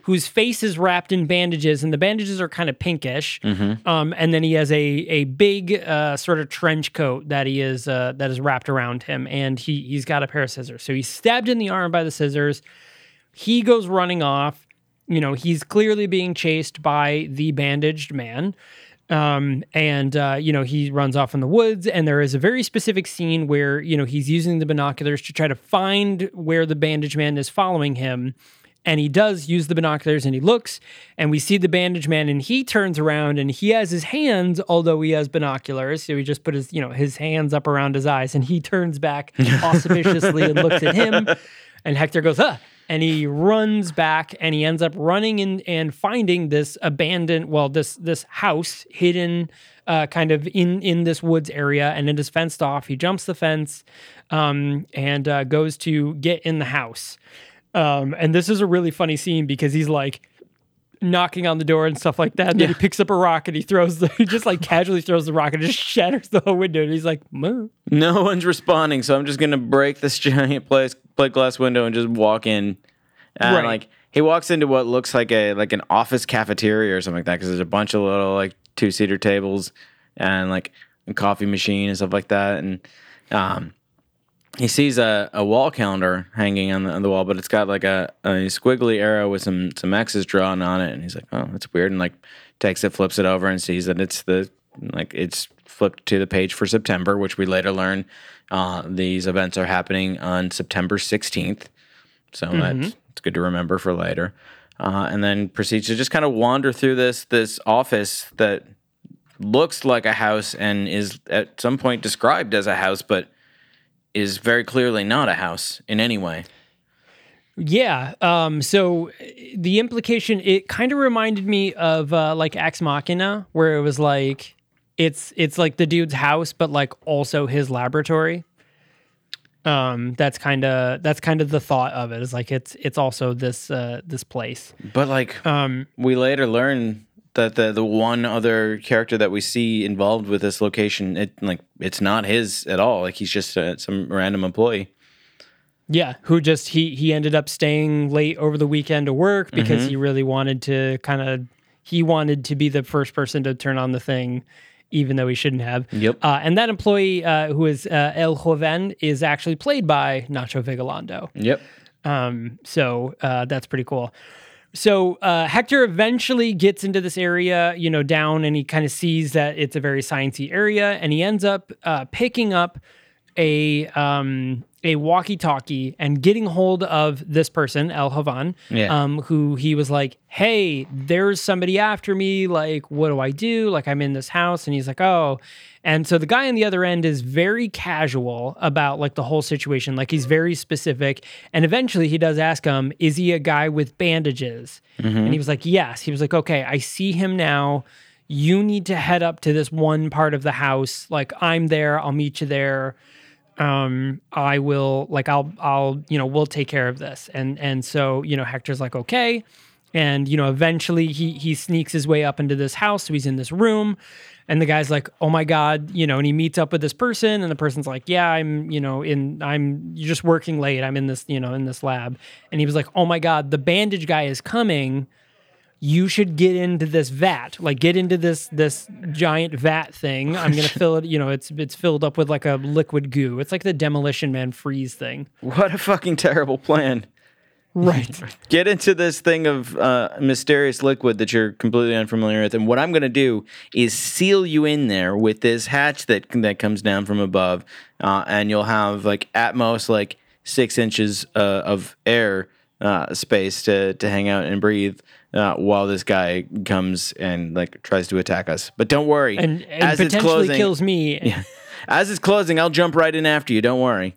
whose face is wrapped in bandages, and the bandages are kind of pinkish. Um, and then he has a a big uh, sort of trench coat that he is uh, that is wrapped around him, and he he's got a pair of scissors. So he's stabbed in the arm by the scissors. He goes running off. You know, he's clearly being chased by the bandaged man. Um, and, uh, you know, he runs off in the woods. And there is a very specific scene where, you know, he's using the binoculars to try to find where the bandage man is following him. And he does use the binoculars and he looks, and we see the bandage man, and he turns around and he has his hands, although he has binoculars. So he just put his, you know, his hands up around his eyes, and he turns back auspiciously and looks at him. And Hector goes, ah, and he runs back and he ends up running in and finding this abandoned, well, this this house hidden uh, kind of in in this woods area, and it is fenced off. He jumps the fence um, and uh, goes to get in the house. Um, and this is a really funny scene because he's like knocking on the door and stuff like that. And then he picks up a rock and he throws the, he just like casually throws the rock and just shatters the whole window. And he's like, "Moo." no one's responding, so I'm just gonna break this giant plate plate glass window and just walk in. And Right. like he walks into what looks like a like an office cafeteria or something like that because there's a bunch of little like two seater tables and like a coffee machine and stuff like that. And um, he sees a, a wall calendar hanging on the, on the wall, but it's got like a, a squiggly arrow with some some X's drawn on it. And he's like, "Oh, that's weird." And like takes it, flips it over, and sees that it's the like it's flipped to the page for September, which we later learn uh, these events are happening on September sixteenth. So that's it's good to remember for later. Uh, and then proceeds to just kind of wander through this this office that looks like a house and is at some point described as a house, but is very clearly not a house in any way. Yeah. Um, so the implication, it kind of reminded me of uh, like Ex Machina, where it was like, it's it's like the dude's house, but like also his laboratory. Um, that's kind of that's kind of the thought of it. Is like it's it's also this uh, this place. But like Um, we later learn that the the one other character that we see involved with this location, it like it's not his at all. Like he's just uh, some random employee. Yeah, who just he he ended up staying late over the weekend to work because Mm-hmm. he really wanted to kind of he wanted to be the first person to turn on the thing, even though he shouldn't have. Yep. Uh, and that employee uh, who is uh, El Joven is actually played by Nacho Vigalondo. Yep. Um, so uh, that's pretty cool. So uh, Hector eventually gets into this area, you know, down, and he kind of sees that it's a very sciencey area, and he ends up uh, picking up a um, a walkie-talkie and getting hold of this person, El Joven, Yeah. um, who he was like, "Hey, there's somebody after me. Like, what do I do? Like, I'm in this house." And he's like, "Oh." And so the guy on the other end is very casual about like the whole situation. Like he's very specific. And eventually he does ask him, "Is he a guy with bandages?" And he was like, "Yes." He was like, "Okay, I see him now." You need to head up to this one part of the house. Like I'm there. I'll meet you there um i will like i'll i'll you know we'll take care of this. And and so you know hector's like okay. And you know eventually he he sneaks his way up into this house. So he's in this room. And the guy's like oh my god you know and he meets up with this person. And the person's like yeah i'm you know in i'm you're just working late. I'm in this you know in this lab. And he was like oh my god the bandage guy is coming you should get into this vat. Like get into this this giant vat thing. I'm gonna fill it you know it's it's filled up with like a liquid goo. It's like the demolition man freeze thing. What a fucking terrible plan. right. Get into this thing of uh, mysterious liquid that you're completely unfamiliar with, and what I'm to do is seal you in there with this hatch that that comes down from above, uh, and you'll have like at most like six inches uh, of air uh, space to to hang out and breathe. Uh, while this guy comes and like tries to attack us, but don't worry. and, and As it's potentially closing- kills me As it's closing, I'll jump right in after you. Don't worry.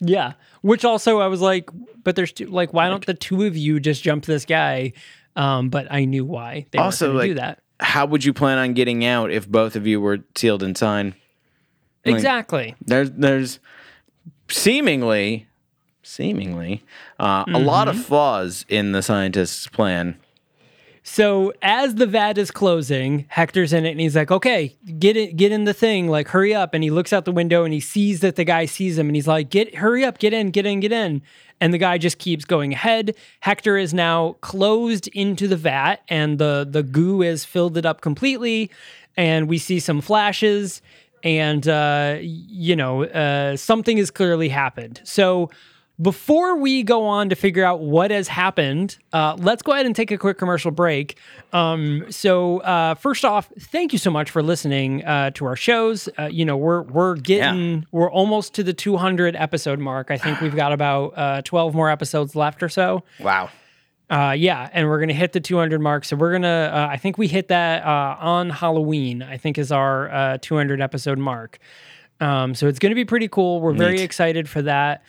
yeah which also i was like but there's two like why don't the two of you just jump this guy um but i knew why they Also, like, do that How would you plan on getting out if both of you were sealed inside? exactly There's there's seemingly seemingly uh, a lot Mm-hmm. of flaws in the scientist's plan. So as the vat is closing, Hector's in it and he's like, "Okay, get it, get in the thing, like hurry up." And he looks out the window and he sees that the guy sees him and he's like, "Get, hurry up, get in, get in, get in." And the guy just keeps going ahead. Hector is now closed into the vat and the the goo has filled it up completely. And we see some flashes and uh, you know uh, something has clearly happened. So before we go on to figure out what has happened, uh, let's go ahead and take a quick commercial break. Um, so uh, first off, thank you so much for listening uh, to our shows. Uh, you know we're we're getting we're almost to the 200 episode mark. I think we've got about uh, 12 more episodes left or so. Wow. Uh, yeah, and we're gonna hit the 200 mark. So we're gonna. Uh, I think we hit that uh, on Halloween. I think is our uh, 200 episode mark. Um, so it's gonna be pretty cool. We're very excited for that.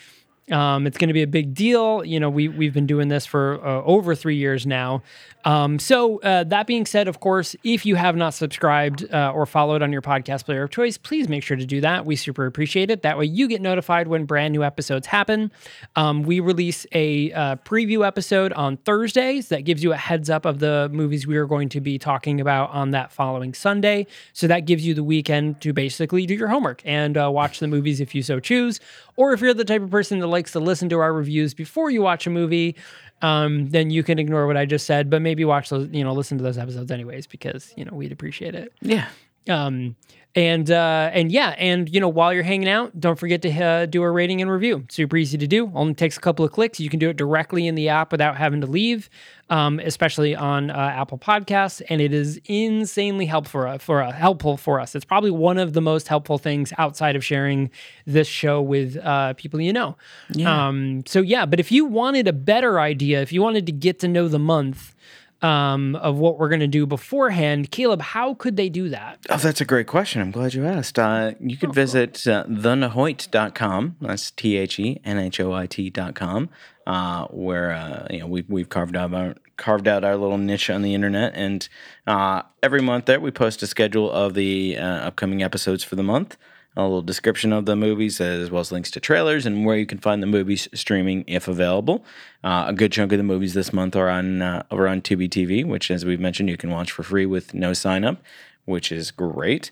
Um, it's going to be a big deal. You know, we we've been doing this for uh, over three years now. Um, so uh, that being said, of course, if you have not subscribed uh, or followed on your podcast player of choice, please make sure to do that. We super appreciate it. That way, you get notified when brand new episodes happen. Um, we release a uh, preview episode on Thursdays that gives you a heads up of the movies we are going to be talking about on that following Sunday. So that gives you the weekend to basically do your homework and uh, watch the movies if you so choose. Or if you're the type of person that likes to listen to our reviews before you watch a movie, um, then you can ignore what I just said, but maybe watch those, you know, listen to those episodes anyways, because, you know, we'd appreciate it. Yeah. Um, and uh, and yeah, and you know, while you're hanging out, don't forget to uh, do a rating and review. Super easy to do. Only takes a couple of clicks. You can do it directly in the app without having to leave, um, especially on uh, Apple Podcasts, and it is insanely helpful for, for uh, helpful for us. It's probably one of the most helpful things outside of sharing this show with uh, people you know. Um, so yeah, but if you wanted a better idea, if you wanted to get to know the month. Um, of what we're going to do beforehand, Caleb, how could they do that? Oh, that's a great question. I'm glad you asked. Uh, you could visit uh, thenhoit.com. That's T H E N H O I T.com, uh, where uh, you know we've, we've carved out our carved out our little niche on the internet, and uh, every month there we post a schedule of the uh, upcoming episodes for the month. A little description of the movies, as well as links to trailers and where you can find the movies streaming if available. Uh, a good chunk of the movies this month are on uh, over on Tubi TV, which, as we've mentioned, you can watch for free with no sign up, which is great.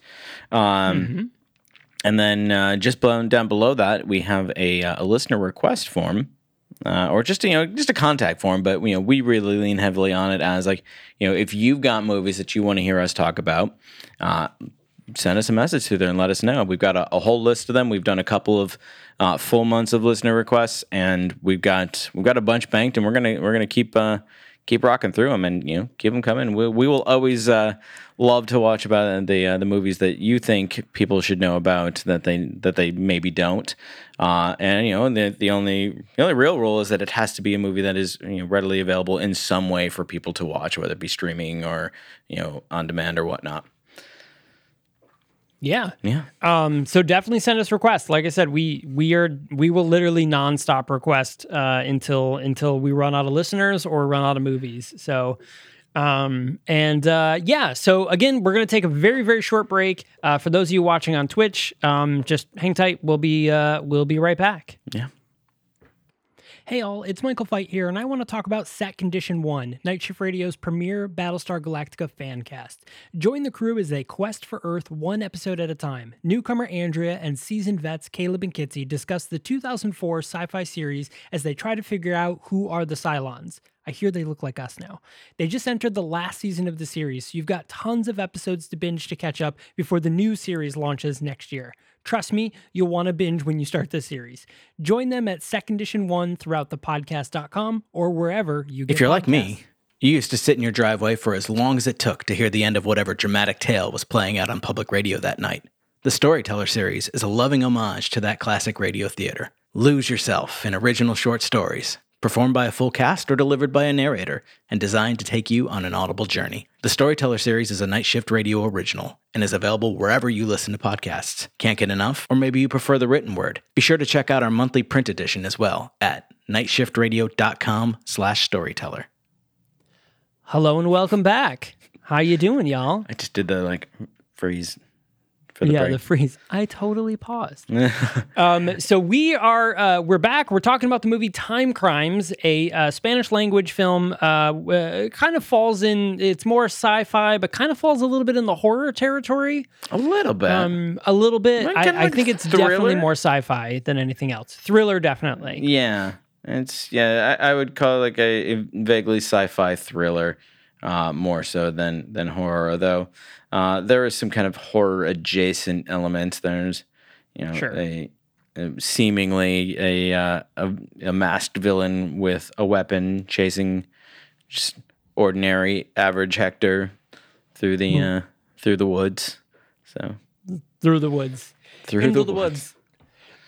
Um, And then uh, just below, down below that, we have a, uh, a listener request form. Uh, or just you know just a contact form but you know we really lean heavily on it as like you know if you've got movies that you want to hear us talk about uh, send us a message through there and let us know. We've got a, a whole list of them. We've done a couple of uh, full months of listener requests, and we've got we've got a bunch banked, and we're gonna we're gonna keep uh, keep rocking through them, and you know keep them coming. We, we will always uh, love to watch about the uh, the movies that you think people should know about that they that they maybe don't. Uh, and you know the the only the only real rule is that it has to be a movie that is you know readily available in some way for people to watch, whether it be streaming or you know on demand or whatnot. Yeah. Yeah. Um, so definitely send us requests. Like I said, we we are we will literally nonstop request uh, until until we run out of listeners or run out of movies. So um and uh yeah so again we're gonna take a very very short break uh for those of you watching on twitch um just hang tight we'll be uh we'll be right back Yeah. Hey all, it's Michael Fight here, and I want to talk about Set Condition 1, Night Shift Radio's premier Battlestar Galactica fan cast. Join the crew as they quest for Earth one episode at a time. Newcomer Andrea and seasoned vets Caleb and Kitsy discuss the 2004 sci fi series as they try to figure out who are the Cylons. I hear they look like us now. They just entered the last season of the series, so you've got tons of episodes to binge to catch up before the new series launches next year. Trust me, you'll want to binge when you start the series. Join them at Set Condition 1 throughout the podcast.com or wherever you get If you're like me, you used to sit in your driveway for as long as it took to hear the end of whatever dramatic tale was playing out on public radio that night. The Storyteller series is a loving homage to that classic radio theater. Lose yourself in original short stories, performed by a full cast or delivered by a narrator, and designed to take you on an audible journey. The Storyteller series is a Night Shift Radio original and is available wherever you listen to podcasts. Can't get enough? Or maybe you prefer the written word? Be sure to check out our monthly print edition as well at nightshiftradio.com slash storyteller. Hello and welcome back. How you doing, y'all? I just did the like freeze for the yeah, break. the freeze. I totally paused. um, so we are uh, we're back. We're talking about the movie Timecrimes, a uh, Spanish language film. Uh, kind of falls in. It's more sci-fi, but kind of falls a little bit in the horror territory. a little bit. Um, a little bit. Like, I, I think it's definitely more sci-fi than anything else. Thriller, definitely. yeah, it's yeah. I, I would call it like a, a vaguely sci-fi thriller, uh, more so than than horror. Though uh, there is some kind of horror adjacent elements. There's you know Sure. a, a seemingly a, uh, a a masked villain with a weapon chasing just ordinary average Hector through the uh, through the woods. So Through the woods. through Into the woods.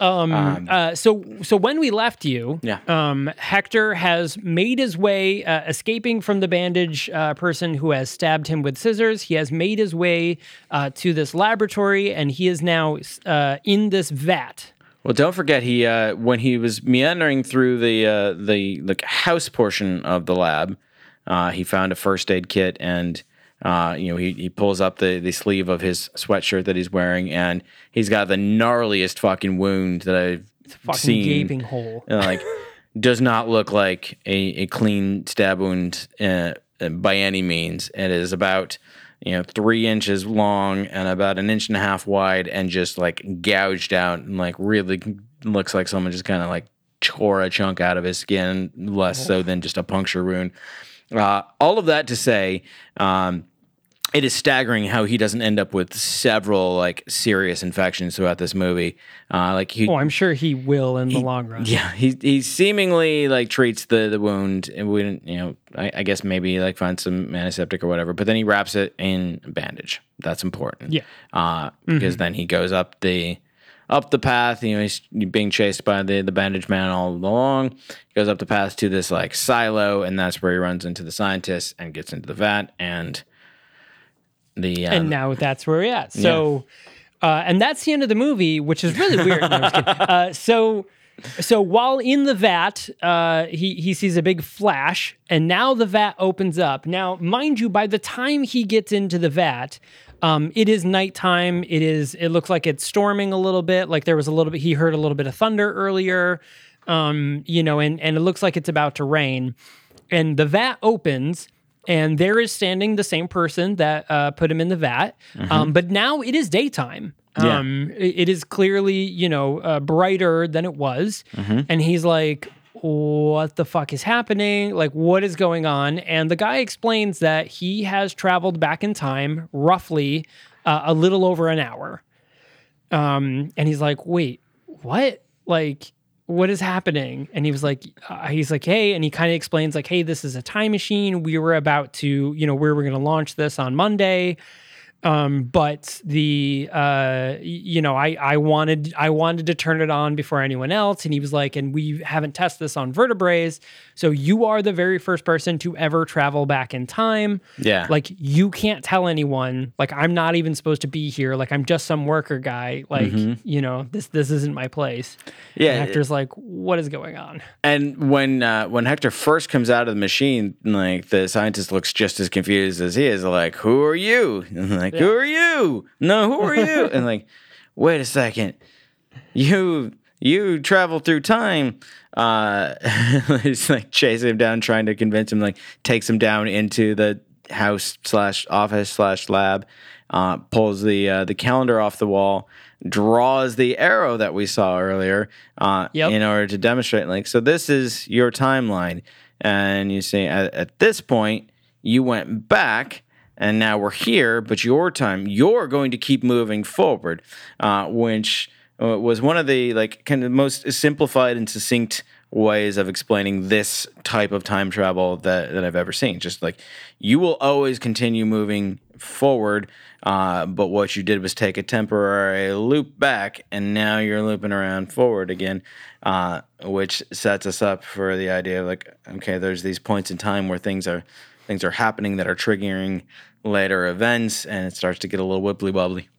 Um, uh, so so when we left you, Yeah. um, Hector has made his way, uh, escaping from the bandage uh, person who has stabbed him with scissors. He has made his way uh, to this laboratory, and he is now uh, in this vat. Well, don't forget he uh, when he was meandering through the uh, the like house portion of the lab, uh, he found a first aid kit and uh, you know he, he pulls up the, the sleeve of his sweatshirt that he's wearing and he's got the gnarliest fucking wound that I've Fucking seen. gaping hole. Uh, like does not look like a, a clean stab wound uh, uh, by any means. It is about you know three inches long and about an inch and a half wide, and just like gouged out and like really looks like someone just kind of like tore a chunk out of his skin, less so than just a puncture wound. Uh, all of that to say. Um, it is staggering how he doesn't end up with several like serious infections throughout this movie. Uh, like he, Oh, I'm sure he will in the long run. yeah, he he seemingly like treats the the wound, and we didn't, you know, I, I guess maybe like find some antiseptic or whatever, but then he wraps it in a bandage. That's important. Yeah. uh, because then he goes up the up the path. You know, he's being chased by the the bandage man all along. He goes up the path to this like silo, and that's where he runs into the scientists and gets into the vat and the um, and now that's where we're at. So, uh, and that's the end of the movie, which is really weird. No, I'm just kidding. uh, so, so while in the vat, uh, he he sees a big flash, and now the vat opens up. Now, mind you, by the time he gets into the vat, Um, it is nighttime. It is. It looks like it's storming a little bit. Like there was a little bit. He heard a little bit of thunder earlier. Um, you know, and and it looks like it's about to rain. And the vat opens, and there is standing the same person that uh, put him in the vat. Um, but now it is daytime. Yeah. Um, it- it is clearly, you know, uh, brighter than it was. And he's like, what the fuck is happening? Like, what is going on? And the guy explains that he has traveled back in time roughly uh, a little over an hour. Um, and he's like, wait, what? Like, what is happening? And he was like, uh, he's like, hey, and he kind of explains like, hey, this is a time machine. We were about to, you know, we were going to launch this on Monday. Um, but the uh, you know, I I wanted I wanted to turn it on before anyone else, and he was like, and we haven't tested this on vertebrae, so you are the very first person to ever travel back in time. Yeah. Like you can't tell anyone. Like I'm not even supposed to be here. Like I'm just some worker guy. Like you know, this this isn't my place. Yeah, And Hector's like, what is going on? And when uh, when Hector first comes out of the machine, like the scientist looks just as confused as he is. Like, "Who are you?" And like, "Who are you?" No, who are you? and like, wait a second, you you travel through time. Uh, he's like chasing him down, trying to convince him. Like, takes him down into the house slash office slash lab. Uh, pulls the uh, the calendar off the wall, draws the arrow that we saw earlier uh, Yep. in order to demonstrate. Like, so this is your timeline, and you see at, at this point you went back, and now we're here. But your time, you're going to keep moving forward, uh, which uh, was one of the like kind of most simplified and succinct ways of explaining this type of time travel that, that I've ever seen. Just like you will always continue moving forward, uh, but what you did was take a temporary loop back, and now you're looping around forward again, uh, which sets us up for the idea of like, okay, there's these points in time where things are things are happening that are triggering later events, and it starts to get a little wibbly wobbly.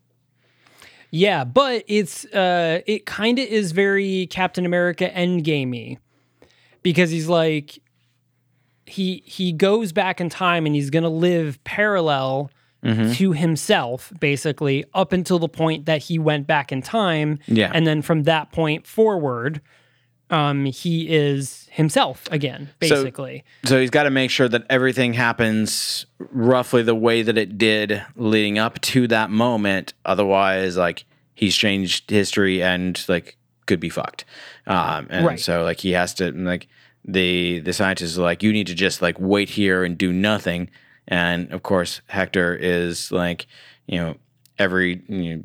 Yeah, but it's uh it kind of is very Captain America Endgamey because he's like he he goes back in time and he's going to live parallel to himself basically up until the point that he went back in time Yeah. and then from that point forward um he is himself again basically. So he's got to make sure that everything happens roughly the way that it did leading up to that moment. Otherwise, like he's changed history and like could be fucked. Um, and Right. so like he has to like the the scientists are like you need to just like wait here and do nothing. And of course, Hector is like you know every you know,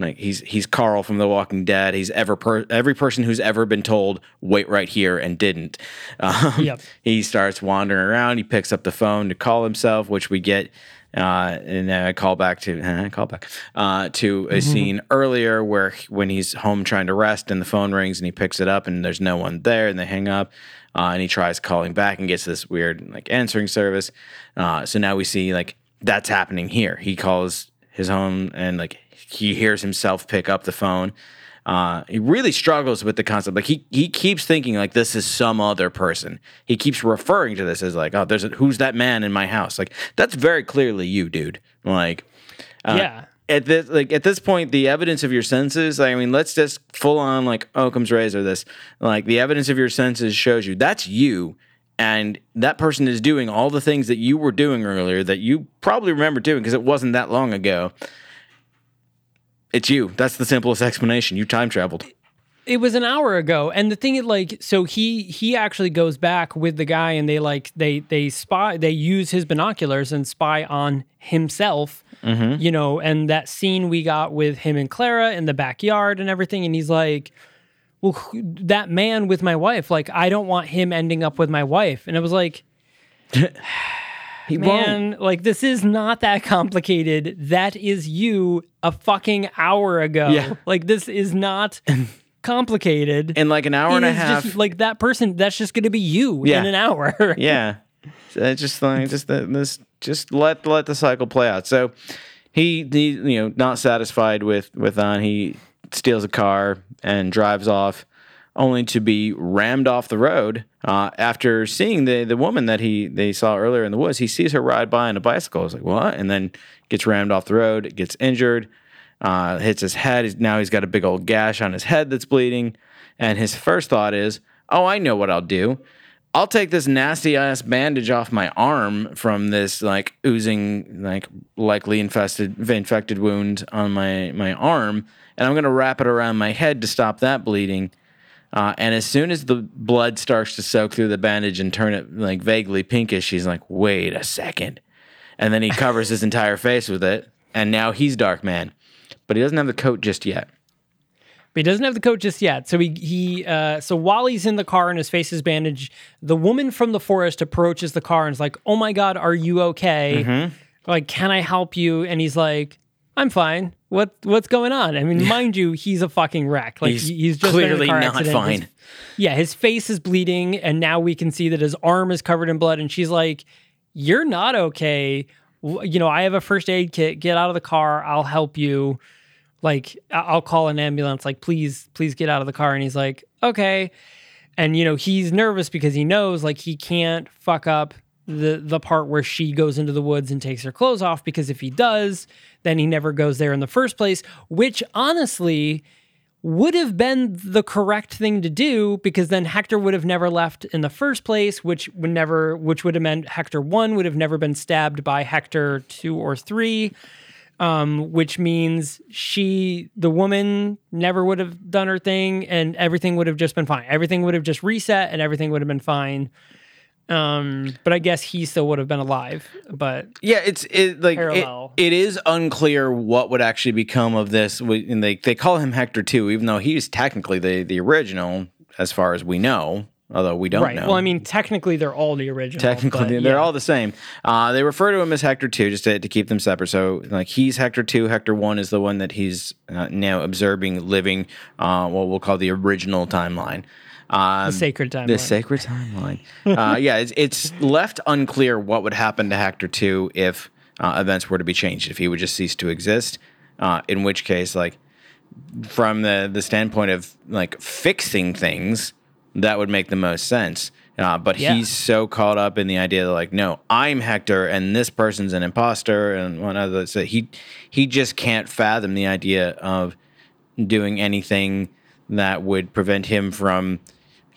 like he's he's Carl from The Walking Dead. He's ever per, every person who's ever been told wait right here and didn't. Um, Yep. He starts wandering around. He picks up the phone to call himself, which we get. Uh, and then I call back to uh, call back uh, to a scene earlier where he- when he's home trying to rest and the phone rings and he picks it up and there's no one there and they hang up uh, and he tries calling back and gets this weird like answering service. Uh, so now we see like that's happening here. He calls his home and like he hears himself pick up the phone. Uh, he really struggles with the concept. Like he he keeps thinking like this is some other person. He keeps referring to this as like oh there's a, who's that man in my house? Like that's very clearly you, dude. Like uh, yeah. at this like at this point the evidence of your senses i mean let's just full on like occam's razor this like the evidence of your senses shows you that's you and that person is doing all the things that you were doing earlier that you probably remember doing because it wasn't that long ago it's you. That's the simplest explanation. You time traveled. It was an hour ago and the thing is like so he he actually goes back with the guy and they like they they spy they use his binoculars and spy on himself mm-hmm. you know and that scene we got with him and clara in the backyard and everything and he's like well who- that man with my wife like i don't want him ending up with my wife. And it was like he won't. Man like this is not that complicated. That is you a fucking hour ago. Yeah. like this is not complicated. In like an hour and a half just like that person that's just going to be you Yeah. in an hour. Yeah. So just like just the, this just let let the cycle play out. So he, he you know not satisfied with with on he steals a car and drives off only to be rammed off the road. Uh, after seeing the the woman that he they saw earlier in the woods, he sees her ride by on a bicycle. He's like, "What?" And then gets rammed off the road, gets injured, uh, hits his head. Now he's got a big old gash on his head that's bleeding. And his first thought is, "Oh, I know what I'll do." I'll take this nasty ass bandage off my arm from this like oozing, like likely infested infected wound on my my arm, and I'm gonna wrap it around my head to stop that bleeding. Uh, and as soon as the blood starts to soak through the bandage and turn it like vaguely pinkish, he's like, "Wait a second. and then he covers his entire face with it, and now he's Dark Man, but he doesn't have the coat just yet. but he doesn't have the coat just yet. So he he uh, so while he's in the car and his face is bandaged, the woman from the forest approaches the car and is like, "Oh my god, are you okay? Mm-hmm. Like, can I help you?" And he's like, "I'm fine. What what's going on?" I mean, mind you, he's a fucking wreck. Like He's he's just been in a clearly not accident. His- fine. yeah, his face is bleeding, and now we can see that his arm is covered in blood. And she's like, "You're not okay. You know, I have a first aid kit. Get out of the car. I'll help you." Like, I'll call an ambulance. Like, please, please get out of the car. And he's like, "Okay." And you know, he's nervous because he knows like he can't fuck up the the part where she goes into the woods and takes her clothes off because if he does, then he never goes there in the first place. Which honestly would have been the correct thing to do because then Hector would have never left in the first place, which would never, which would have meant Hector one would have never been stabbed by Hector two or three, um, which means she, the woman, never would have done her thing, and everything would have just been fine. Everything would have just reset, and everything would have been fine. Um, but I guess he still would have been alive. But Yeah, it's it like it, it is unclear what would actually become of this. And they they call him Hector too, even though he's technically the the original, as far as we know. Although we don't right, know. well, I mean, technically they're all the original. Technically, but they're yeah. all the same. Uh, they refer to him as Hector Two just to, to keep them separate. So, like, he's Hector Two. Hector One is the one that he's uh, now observing, living. Uh, what we'll call the original timeline. Um, the sacred timeline. the sacred timeline. uh, yeah, it's, it's left unclear what would happen to Hector 2 if uh, events were to be changed, if he would just cease to exist. Uh, in which case, like, from the, the standpoint of like fixing things, that would make the most sense. Uh, but Yeah. he's so caught up in the idea that like, no, I'm Hector, and this person's an imposter, and one other. So he he just can't fathom the idea of doing anything that would prevent him from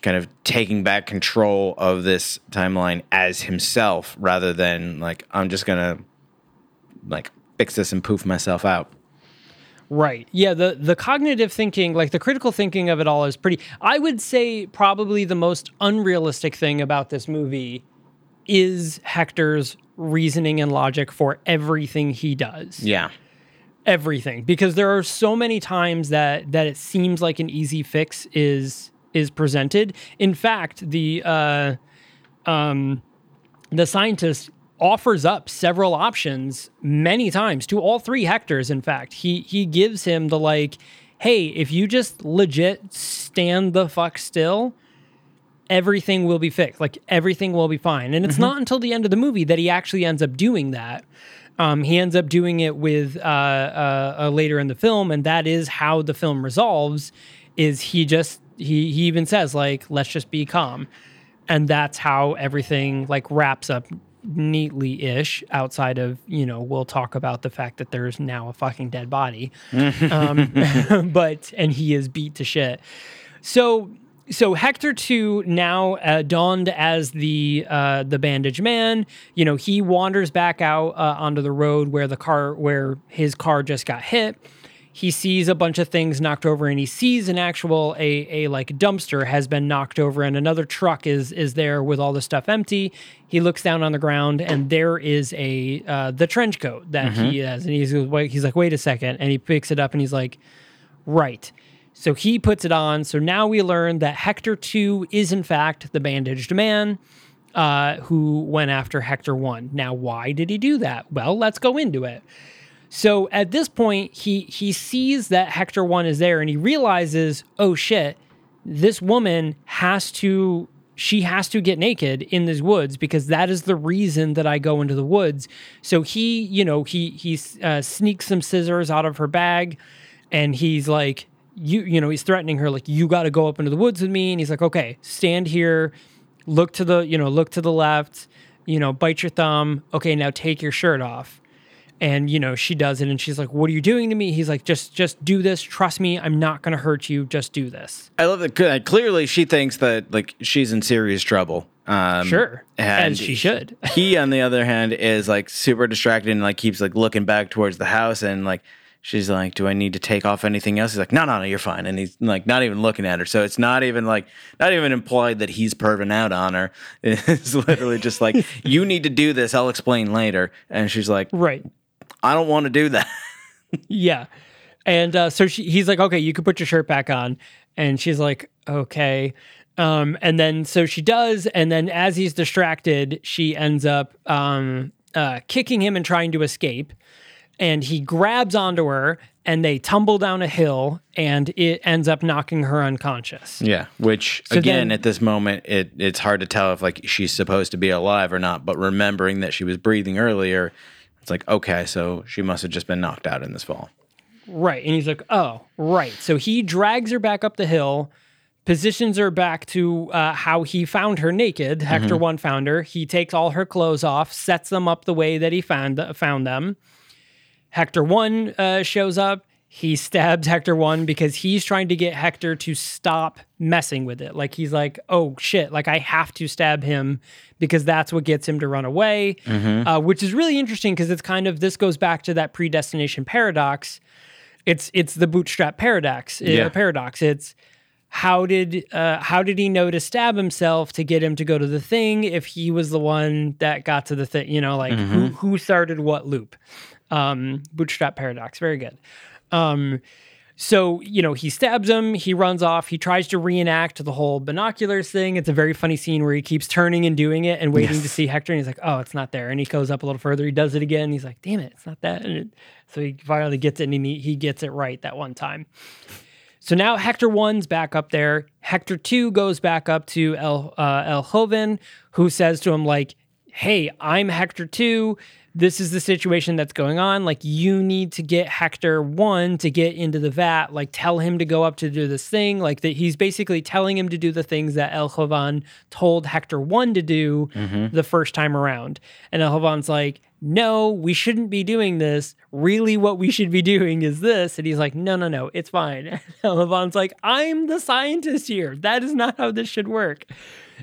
kind of taking back control of this timeline as himself rather than like I'm just gonna like fix this and poof myself out. Right. Yeah, the the cognitive thinking, like the critical thinking of it all is pretty I would say probably the most unrealistic thing about this movie is Hector's reasoning and logic for everything he does. Yeah. Everything. Because there are so many times that that it seems like an easy fix is is presented. In fact, the uh um the scientist offers up several options many times to all three Hectors. In fact, he he gives him the like, hey, if you just legit stand the fuck still, everything will be fixed. Like everything will be fine. And it's not until the end of the movie that he actually ends up doing that. Um, he ends up doing it with uh, uh, uh, later in the film, and that is how the film resolves. Is he just he he even says like, let's just be calm and that's how everything like wraps up neatly ish outside of you know we'll talk about the fact that there's now a fucking dead body um, but and he is beat to shit so so Hector too now uh, donned as the uh, the bandage man. You know, he wanders back out uh, onto the road where the car where his car just got hit. He sees a bunch of things knocked over, and he sees an actual a a like dumpster has been knocked over, and another truck is is there with all the stuff empty. He looks down on the ground, and there is a uh, the trench coat that he has, and he's he's like, wait a second, and he picks it up, and he's like, right. So he puts it on. So now we learn that Hector 2 is, in fact, the bandaged man uh, who went after Hector 1. Now, why did he do that? Well, let's go into it. So at this point, he he sees that Hector 1 is there and he realizes, oh shit, this woman has to she has to get naked in these woods because that is the reason that I go into the woods. So he, you know, he he uh, sneaks some scissors out of her bag and he's like you you know he's threatening her like you got to go up into the woods with me. And he's like okay stand here look to the you know look to the left you know bite your thumb. Okay now take your shirt off and you know she does it and she's like what are you doing to me he's like just just do this trust me i'm not going to hurt you just do this I love that. uh, Clearly, she thinks that like she's in serious trouble. Um, sure and she should he, on the other hand, is like super distracted and like keeps like looking back towards the house and like she's like, "Do I need to take off anything else?" He's like, "No, no, no, you're fine." And he's like, not even looking at her. So it's not even like, not even implied that he's perving out on her. It's literally just like, "You need to do this. I'll explain later." And she's like, right "I don't want to do that." Yeah. And uh, so she, he's like, okay, you can put your shirt back on. And she's like, okay. Um, and then so she does. And then as he's distracted, she ends up um, uh, kicking him and trying to escape. And he grabs onto her and they tumble down a hill and it ends up knocking her unconscious. Yeah, which So again then- at this moment it it's hard to tell if like she's supposed to be alive or not, but remembering that she was breathing earlier, it's like okay, so she must have just been knocked out in this fall. Right. And he's like, oh, right. So he drags her back up the hill, positions her back to uh, how he found her naked. Hector one found her. He takes all her clothes off, sets them up the way that he found found them. Hector one uh, shows up. He stabs Hector one because he's trying to get Hector to stop messing with it. Like he's like, oh shit, like I have to stab him because that's what gets him to run away. Uh, which is really interesting because it's kind of this goes back to that predestination paradox it's it's the bootstrap paradox uh, Yeah. paradox it's how did uh, how did he know to stab himself to get him to go to the thing if he was the one that got to the thing you know like who who started what loop um bootstrap paradox very good um so you know he stabs him he runs off he tries to reenact the whole binoculars thing it's a very funny scene where he keeps turning and doing it and waiting to see hector and he's like oh it's not there and he goes up a little further he does it again he's like damn it it's not that and it, so he finally gets it and he, he gets it right that one time so now Hector 1's back up there. Hector 2 goes back up to El, uh, El Joven, who says to him, like, hey, I'm Hector 2. This is the situation that's going on. Like, you need to get Hector 1 to get into the vat. Like, tell him to go up to do this thing. Like, that he's basically telling him to do the things that El Joven told Hector 1 to do mm-hmm. the first time around. And El Joven's like, no, we shouldn't be doing this. Really, what we should be doing is this. And he's like, no, no, no, it's fine. And Levon's like, I'm the scientist here. That is not how this should work.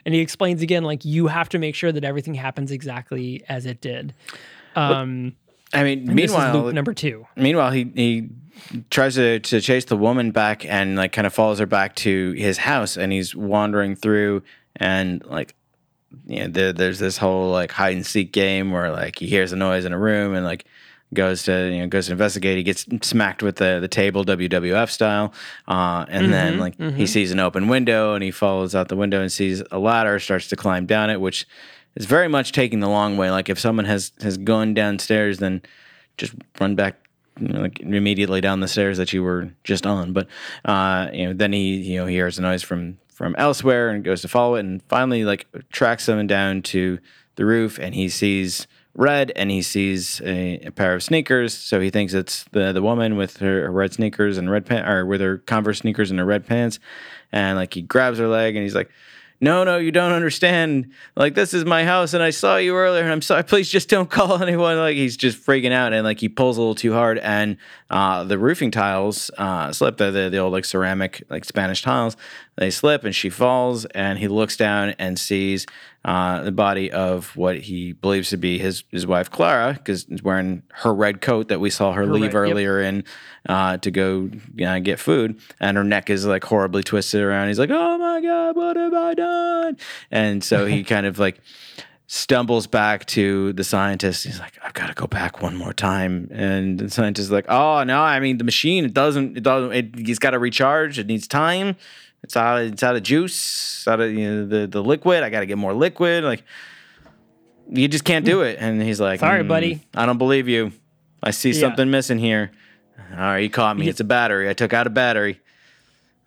And he explains again, like, you have to make sure that everything happens exactly as it did. Um, I mean, and this is meanwhile, loop number two. Meanwhile, he he tries to to chase the woman back and like kind of follows her back to his house, and he's wandering through and like. You know, there, there's this whole like hide and seek game where like he hears a noise in a room and like goes to you know goes to investigate. He gets smacked with the the table WWF style, uh, and then like he sees an open window and he follows out the window and sees a ladder, starts to climb down it, which is very much taking the long way. Like if someone has has gone downstairs, then just run back you know, like immediately down the stairs that you were just on. But uh, you know, then he you know he hears a noise from from elsewhere and goes to follow it, and finally like tracks someone down to the roof, and he sees red, and he sees a, a pair of sneakers. So he thinks it's the the woman with her, her red sneakers and red pants, or with her Converse sneakers and her red pants, and like he grabs her leg, and he's like no, no, you don't understand. Like, this is my house, and I saw you earlier, and I'm sorry. Please just don't call anyone. Like, he's just freaking out, and like he pulls a little too hard, and uh, the roofing tiles uh, slip. The, the the old like ceramic like Spanish tiles, they slip, and she falls, and he looks down and sees uh, the body of what he believes to be his his wife Clara, because he's wearing her red coat that we saw her, leave red- yep. earlier in uh, to go uh, get food, and her neck is like horribly twisted around. He's like, "Oh my god, what have I done?" And so he kind of like stumbles back to the scientist. He's like, "I've got to go back one more time." And the scientist is like, "Oh no, I mean the machine. It doesn't. It doesn't. It, he's got to recharge. It needs time. It's out. It's out of juice. It's out of you know, the the liquid. I got to get more liquid. Like." You just can't do it. And he's like, Sorry, "Mm, buddy." I don't believe you. I see Yeah. something missing here. All right, you caught me. It's a battery. I took out a battery.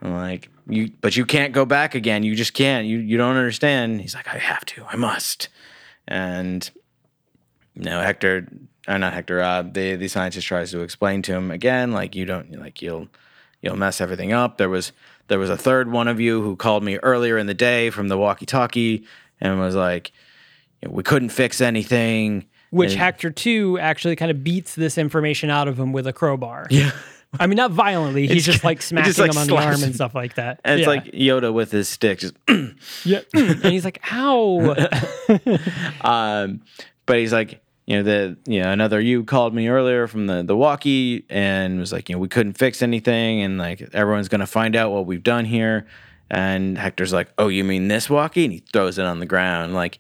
I'm like, you, but you can't go back again. You just can't. You, you don't understand. He's like, I have to. I must. And you know, Hector, or not Hector, uh, the the scientist tries to explain to him again, like you don't, like you'll, you'll mess everything up. There was there was a third one of you who called me earlier in the day from the walkie-talkie and was like, we couldn't fix anything. Which And- Hector 2 actually kind of beats this information out of him with a crowbar. Yeah. I mean, not violently. He's just like smacking just, like, him on the arm him. and stuff like that. And it's like Yoda with his stick, just yeah. and he's like, ow. Um, but he's like, you know, the you know another you called me earlier from the the walkie and was like, you know, we couldn't fix anything, and like everyone's gonna find out what we've done here. And Hector's like, oh, you mean this walkie? And he throws it on the ground, like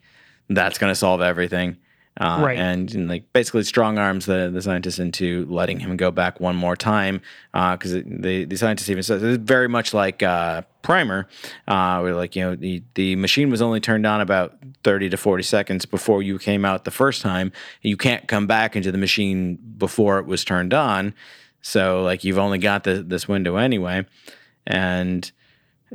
that's gonna solve everything. Uh, Right. and, and, like basically strong arms the the scientist into letting him go back one more time because the the scientist even says it's very much like uh, Primer, uh, where like you know the the machine was only turned on about thirty to forty seconds before you came out the first time. You can't come back into the machine before it was turned on, so like you've only got the, this window anyway, and.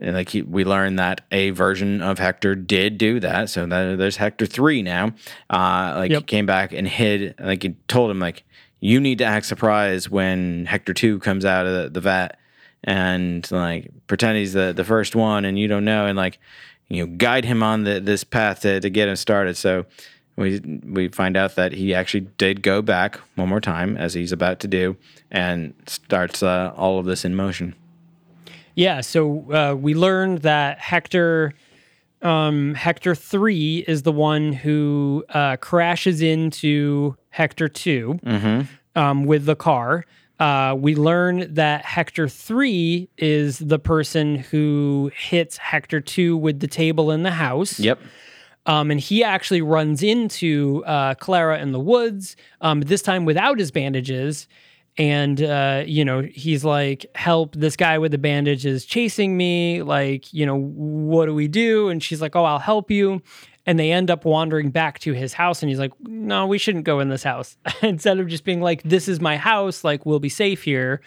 And like he, we learned that a version of Hector did do that, so that there's Hector three now. Uh, like he came back and hid. Like he told him like you need to act surprised when Hector two comes out of the, the vat and like pretend he's the the first one and you don't know and like you know guide him on the this path to, to get him started. So we we find out that he actually did go back one more time as he's about to do and starts uh, all of this in motion. Yeah, so uh, we learned that Hector, um, Hector three is the one who uh, crashes into Hector 2 um, with the car. Uh, we learn that Hector three is the person who hits Hector two with the table in the house. Yep. Um, and he actually runs into uh, Clara in the woods, um, this time without his bandages. And, uh, you know, he's like, help, this guy with the bandage is chasing me. Like, you know, what do we do? And she's like, oh, I'll help you. And they end up wandering back to his house. And he's like, no, we shouldn't go in this house. Instead of just being like, this is my house, like, we'll be safe here.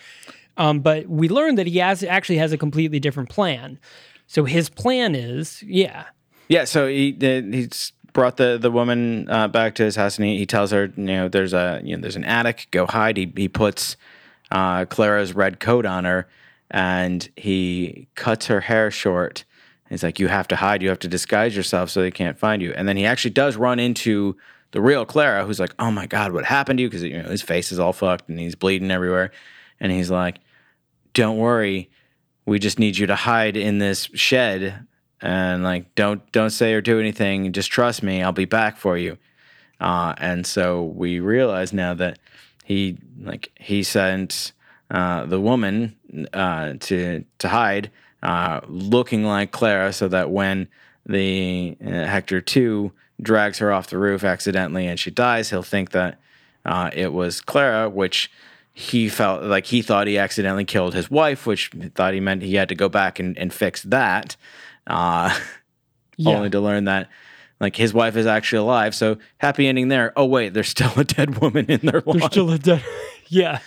Um, but we learned that he has actually has a completely different plan. So his plan is, yeah, Yeah, so he he's brought the the woman uh, back to his house, and he, he tells her, you know, there's a you know there's an attic, go hide. He he puts uh, Clara's red coat on her, and he cuts her hair short. He's like, you have to hide, you have to disguise yourself so they can't find you. And then he actually does run into the real Clara, who's like, oh my god, what happened to you? Because you know his face is all fucked and he's bleeding everywhere, and he's like, don't worry, we just need you to hide in this shed and like don't don't say or do anything. Just trust me. I'll be back for you. Uh, and so we realize now that he like he sent uh, the woman uh, to to hide uh, looking like clara so that when the uh, hector 2 drags her off the roof accidentally and she dies he'll think that uh, it was clara which he felt like he thought he accidentally killed his wife, which thought he meant he had to go back and, and fix that. Uh, Yeah. Only to learn that like his wife is actually alive. So happy ending there. Oh wait, there's still a dead woman in their lawn. There's still a dead. yeah.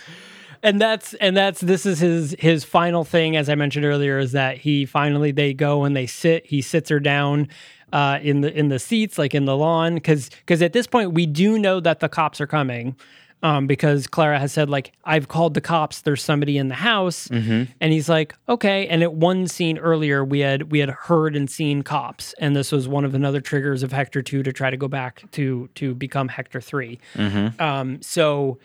And that's and that's this is his his final thing, as I mentioned earlier, is that he finally they go and they sit. He sits her down uh, in the in the seats, like in the lawn, because because at this point we do know that the cops are coming. Um, because Clara has said like I've called the cops. There's somebody in the house, and he's like okay. And at one scene earlier, we had we had heard and seen cops, and this was one of another triggers of Hector two to try to go back to to become Hector 3 Um, so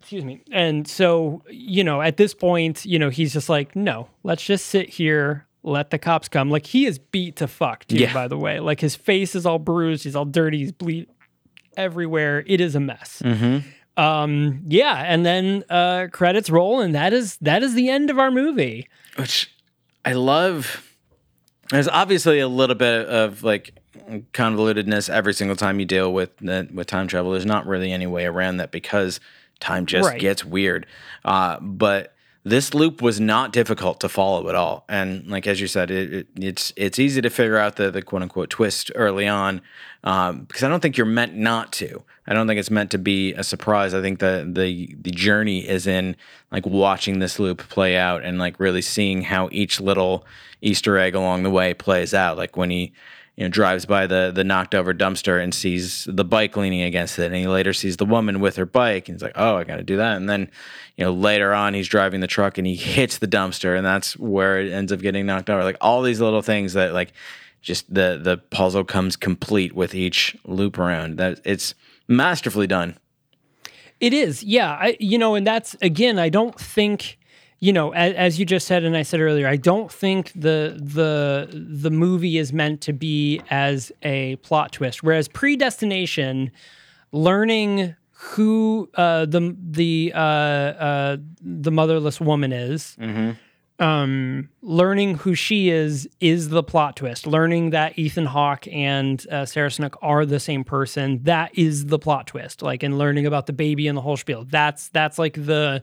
excuse me. And so, you know, at this point, you know, he's just like, no, let's just sit here, let the cops come. Like he is beat to fuck, too, Yeah. by the way. Like his face is all bruised, he's all dirty, he's bleed everywhere. It is a mess. Um, yeah, and then uh credits roll, and that is that is the end of our movie. which I love. There's obviously a little bit of like convolutedness every single time you deal with with time travel. There's not really any way around that because time just Right. gets weird. Uh, but this loop was not difficult to follow at all, and like as you said, it, it, it's it's easy to figure out the the quote unquote twist early on um, because I don't think you're meant not to. I don't think it's meant to be a surprise. I think the the the journey is in like watching this loop play out and like really seeing how each little Easter egg along the way plays out. Like when he you know drives by the the knocked over dumpster and sees the bike leaning against it. And he later sees the woman with her bike and he's like oh i gotta do that. And then you know later on he's driving the truck and he hits the dumpster and that's where it ends up getting knocked over. Like all these little things that like just the the puzzle comes complete with each loop around that it's masterfully done. It is, yeah. I, you know, and that's again, I don't think, you know, as, as you just said, and I said earlier, I don't think the the the movie is meant to be as a plot twist. Whereas Predestination, learning who uh, the the uh, uh, the motherless woman is, um, learning who she is is the plot twist. Learning that Ethan Hawke and uh, Sarah Snook are the same person that is the plot twist. Like, and learning about the baby and the whole spiel. That's that's like the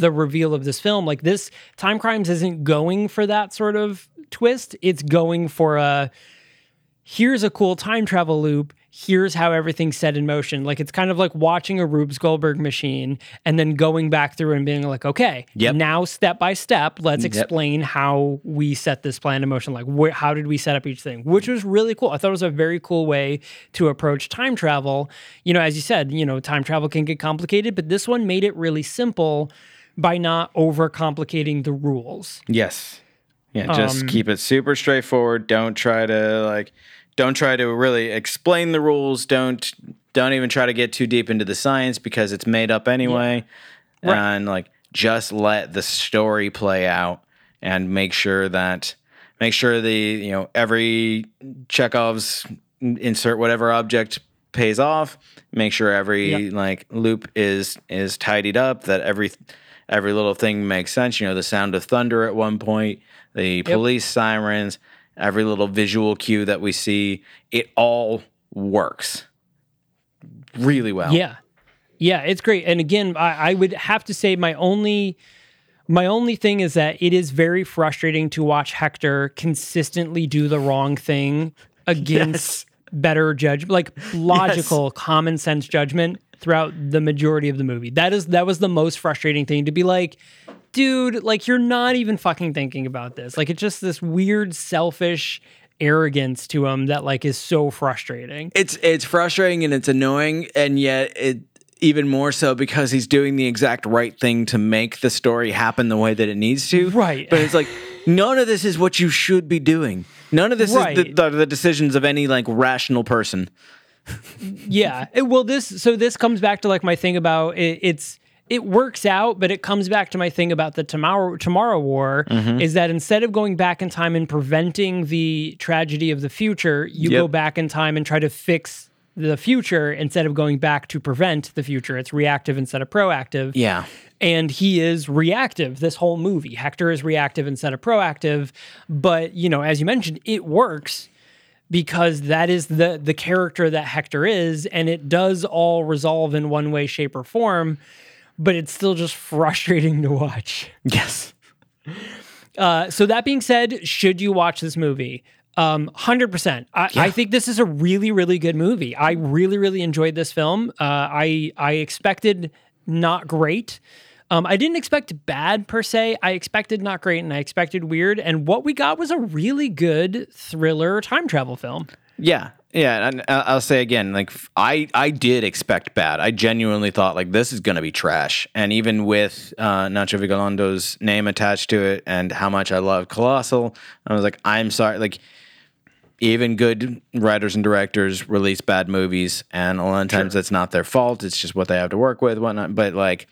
the reveal of this film. Like this, Timecrimes isn't going for that sort of twist. It's going for a here's a cool time travel loop. Here's how everything's set in motion. Like it's kind of like watching a Rube Goldberg machine and then going back through and being like, okay, Yep. now step by step, let's Yep. explain how we set this plan in motion. Like, wh- how did we set up each thing? Which was really cool. I thought it was a very cool way to approach time travel. You know, as you said, you know, time travel can get complicated, but this one made it really simple by not overcomplicating the rules. Yes. Yeah, just Um, keep it super straightforward. Don't try to like don't try to really explain the rules. Don't don't even try to get too deep into the science because it's made up anyway. And like just let the story play out and make sure that make sure the you know every Chekhov's insert whatever object pays off. Make sure every like loop is is tidied up. That every every little thing makes sense. You know, the sound of thunder at one point, the police sirens, every little visual cue that we see, it all works really well. Yeah. Yeah, it's great. And again, I, I would have to say my only my only thing is that it is very frustrating to watch Hector consistently do the wrong thing against better judgment, like logical, common sense judgment throughout the majority of the movie. That is that was the most frustrating thing to be like, dude, like you're not even fucking thinking about this. Like it's just this weird, selfish arrogance to him that like is so frustrating. It's it's frustrating and it's annoying, and yet it even more so because he's doing the exact right thing to make the story happen the way that it needs to. Right. But it's like none of this is what you should be doing. None of this is the, the, the decisions of any like rational person. Yeah it, well this so this comes back to like my thing about it, it's it works out but it comes back to my thing about the tomorrow tomorrow war Mm-hmm. is that instead of going back in time and preventing the tragedy of the future you Yep. go back in time and try to fix the future instead of going back to prevent the future it's reactive instead of proactive Yeah. and he is reactive this whole movie hector is reactive instead of proactive but you know as you mentioned it works because that is the the character that hector is and it does all resolve in one way shape or form but it's still just frustrating to watch Yes. uh, so that being said, should you watch this movie? Um, hundred percent. I, I think this is a really, really good movie. I really, really enjoyed this film. Uh, I I expected not great. Um, I didn't expect bad per se. I expected not great, and I expected weird. And what we got was a really good thriller time travel film. Yeah, yeah, and I- I'll say again, like I, I did expect bad. I genuinely thought like this is gonna be trash, and even with uh, Nacho Vigalondo name attached to it and how much I love Colossal, I was like, I'm sorry, like even good writers and directors release bad movies, and a lot of times that's not their fault. It's just what they have to work with, whatnot. But like,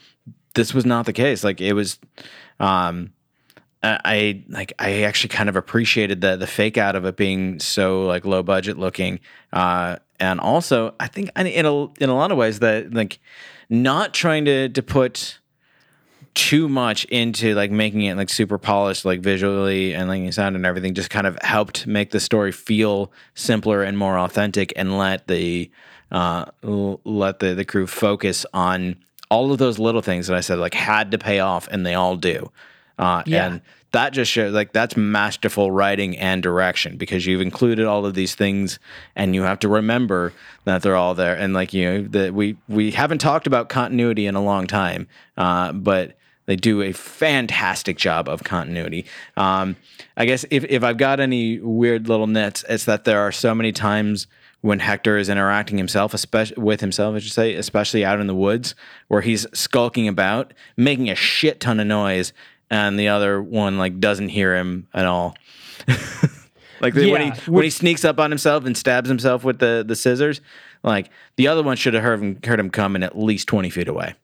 this was not the case. Like it was, um, I like I actually kind of appreciated the the fake out of it being so like low budget looking, uh, and also I think in in a in a lot of ways that like not trying to to put too much into like making it like super polished like visually and like sound and everything just kind of helped make the story feel simpler and more authentic and let the uh let the the crew focus on all of those little things that I said like had to pay off and they all do. Uh Yeah. and that just shows like that's masterful writing and direction because you've included all of these things and you have to remember that they're all there and like you know that we we haven't talked about continuity in a long time uh, but They do a fantastic job of continuity. Um, I guess if, if I've got any weird little nits, it's that there are so many times when Hector is interacting himself, especially with himself, I should say, especially out in the woods, where he's skulking about, making a shit ton of noise, and the other one like doesn't hear him at all. like the, when he when he sneaks up on himself and stabs himself with the the scissors, like the other one should have heard him heard him coming at least twenty feet away.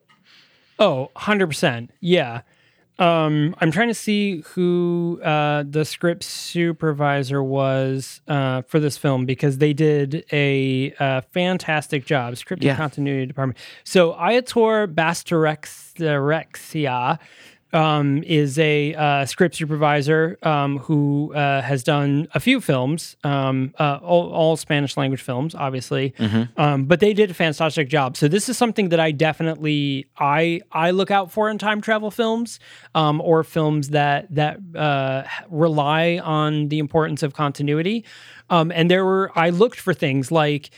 Oh, 100%. Yeah. Um, I'm trying to see who uh, the script supervisor was uh, for this film because they did a uh, fantastic job. Script Yeah. continuity department. So Ayator Bastarexia um, is a uh, script supervisor um, who uh, has done a few films, um, uh, all, all Spanish language films, obviously. Um, but they did a fantastic job. So this is something that I definitely I I look out for in time travel films, um, or films that that uh, rely on the importance of continuity. Um, and there were I looked for things like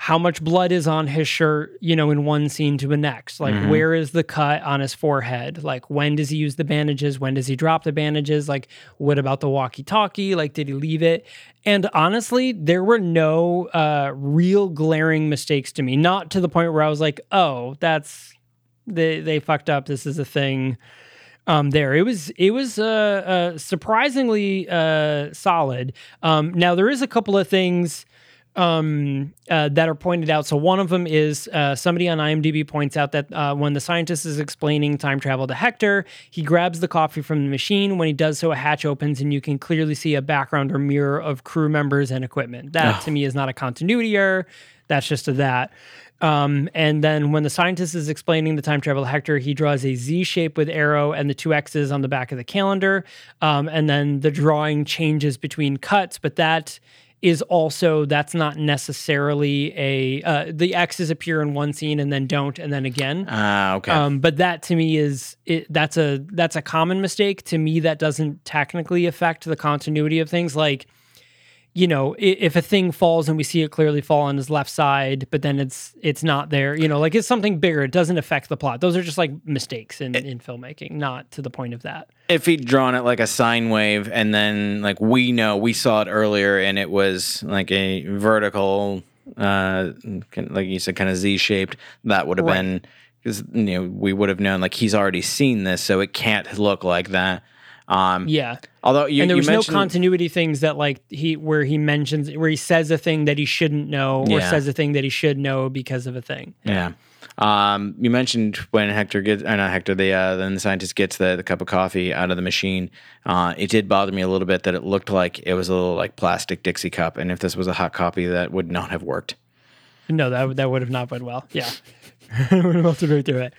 how much blood is on his shirt, you know, in one scene to the next. Like, where is the cut on his forehead? Like, when does he use the bandages? When does he drop the bandages? Like, what about the walkie talkie? Like, did he leave it? And honestly, there were no uh, real glaring mistakes to me. Not to the point where I was like, oh, that's they they fucked up. This is a thing. Um, there it was. It was uh, uh, surprisingly uh, solid. Um, now there is a couple of things um, uh, that are pointed out. So one of them is uh, somebody on IMDb points out that uh, when the scientist is explaining time travel to Hector, he grabs the coffee from the machine. When he does so, a hatch opens and you can clearly see a background or mirror of crew members and equipment. That to me is not a continuity error. That's just a that. Um, and then when the scientist is explaining the time travel to Hector, he draws a Z shape with arrow and the two X's on the back of the calendar. Um, and then the drawing changes between cuts, but that is also that's not necessarily a uh, the X's appear in one scene and then don't and then again. Ah, okay. Um, but that to me is it, that's a that's a common mistake. To me, that doesn't technically affect the continuity of things. Like, you know, if a thing falls and we see it clearly fall on his left side, but then it's it's not there. You know, like it's something bigger. It doesn't affect the plot. Those are just like mistakes in, in filmmaking, not to the point of that. if he'd drawn it like a sine wave and then like we know we saw it earlier and it was like a vertical uh like you said kind of z shaped that would have Right. been because you know we would have known like he's already seen this so it can't look like that um Yeah. although you, and there was no continuity things that like he where he mentions where he says a thing that he shouldn't know or Yeah. says a thing that he should know because of a thing. Yeah. Um, you mentioned when Hector gets, uh, not Hector, the uh, then the scientist gets the, the cup of coffee out of the machine. Uh, it did bother me a little bit that it looked like it was a little like plastic Dixie cup, and if this was a hot copy, that would not have worked. No, that that would have not been well. Yeah. would have melted right through it.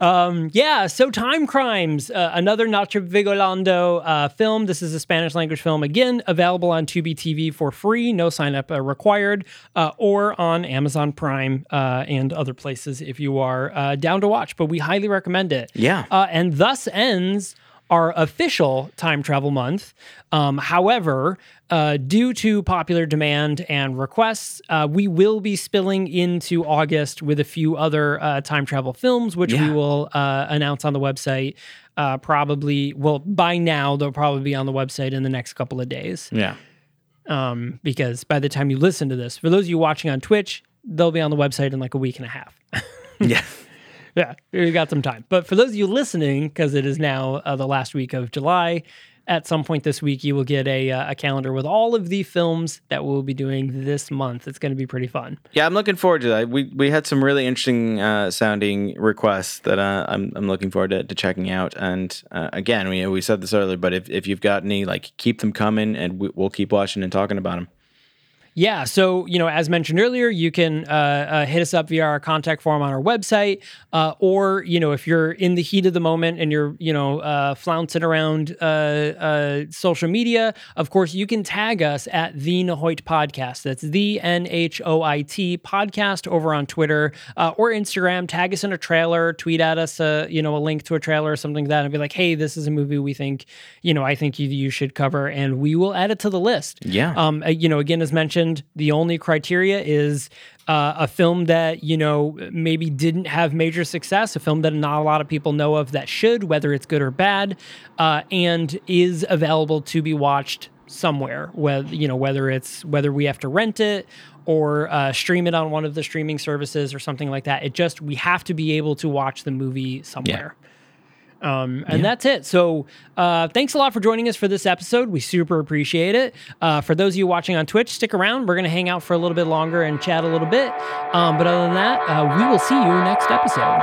Um, yeah, so Timecrimes, uh, another Nacho Vigalondo uh, film. This is a Spanish language film, again, available on Tubi TV for free, no sign up uh, required, uh, or on Amazon Prime uh, and other places if you are uh, down to watch. But we highly recommend it. Yeah. Uh, and thus ends our official time travel month. Um, however, uh, due to popular demand and requests, uh, we will be spilling into August with a few other uh, time travel films, which we will uh, announce on the website. Uh, probably, well, by now they'll probably be on the website in the next couple of days. Yeah. Um, because by the time you listen to this, for those of you watching on Twitch, they'll be on the website in like a week and a half. Yeah. Yeah, we got some time. But for those of you listening, because it is now uh, the last week of July, at some point this week you will get a, uh, a calendar with all of the films that we'll be doing this month. It's going to be pretty fun. Yeah, I'm looking forward to that. We we had some really interesting uh, sounding requests that uh, I'm I'm looking forward to, to checking out. And uh, again, we we said this earlier, but if, if you've got any, like keep them coming, and we, we'll keep watching and talking about them. Yeah, so you know, as mentioned earlier, you can uh, uh, hit us up via our contact form on our website, uh, or you know, if you're in the heat of the moment and you're you know uh, flouncing around uh, uh, social media, of course, you can tag us at the Nahoit Podcast. That's the N H O I T Podcast over on Twitter uh, or Instagram. Tag us in a trailer, tweet at us, uh, you know, a link to a trailer or something like that, and be like, hey, this is a movie we think, you know, I think you, you should cover, and we will add it to the list. Yeah. Um, you know, again, as mentioned, the only criteria is uh, a film that you know maybe didn't have major success, a film that not a lot of people know of that should, whether it's good or bad, uh, and is available to be watched somewhere. Whether you know whether it's whether we have to rent it or uh, stream it on one of the streaming services or something like that. It just we have to be able to watch the movie somewhere. Um, and that's it. So, uh, thanks a lot for joining us for this episode. We super appreciate it. Uh, for those of you watching on Twitch, stick around. We're going to hang out for a little bit longer and chat a little bit. Um, but other than that, uh, we will see you next episode.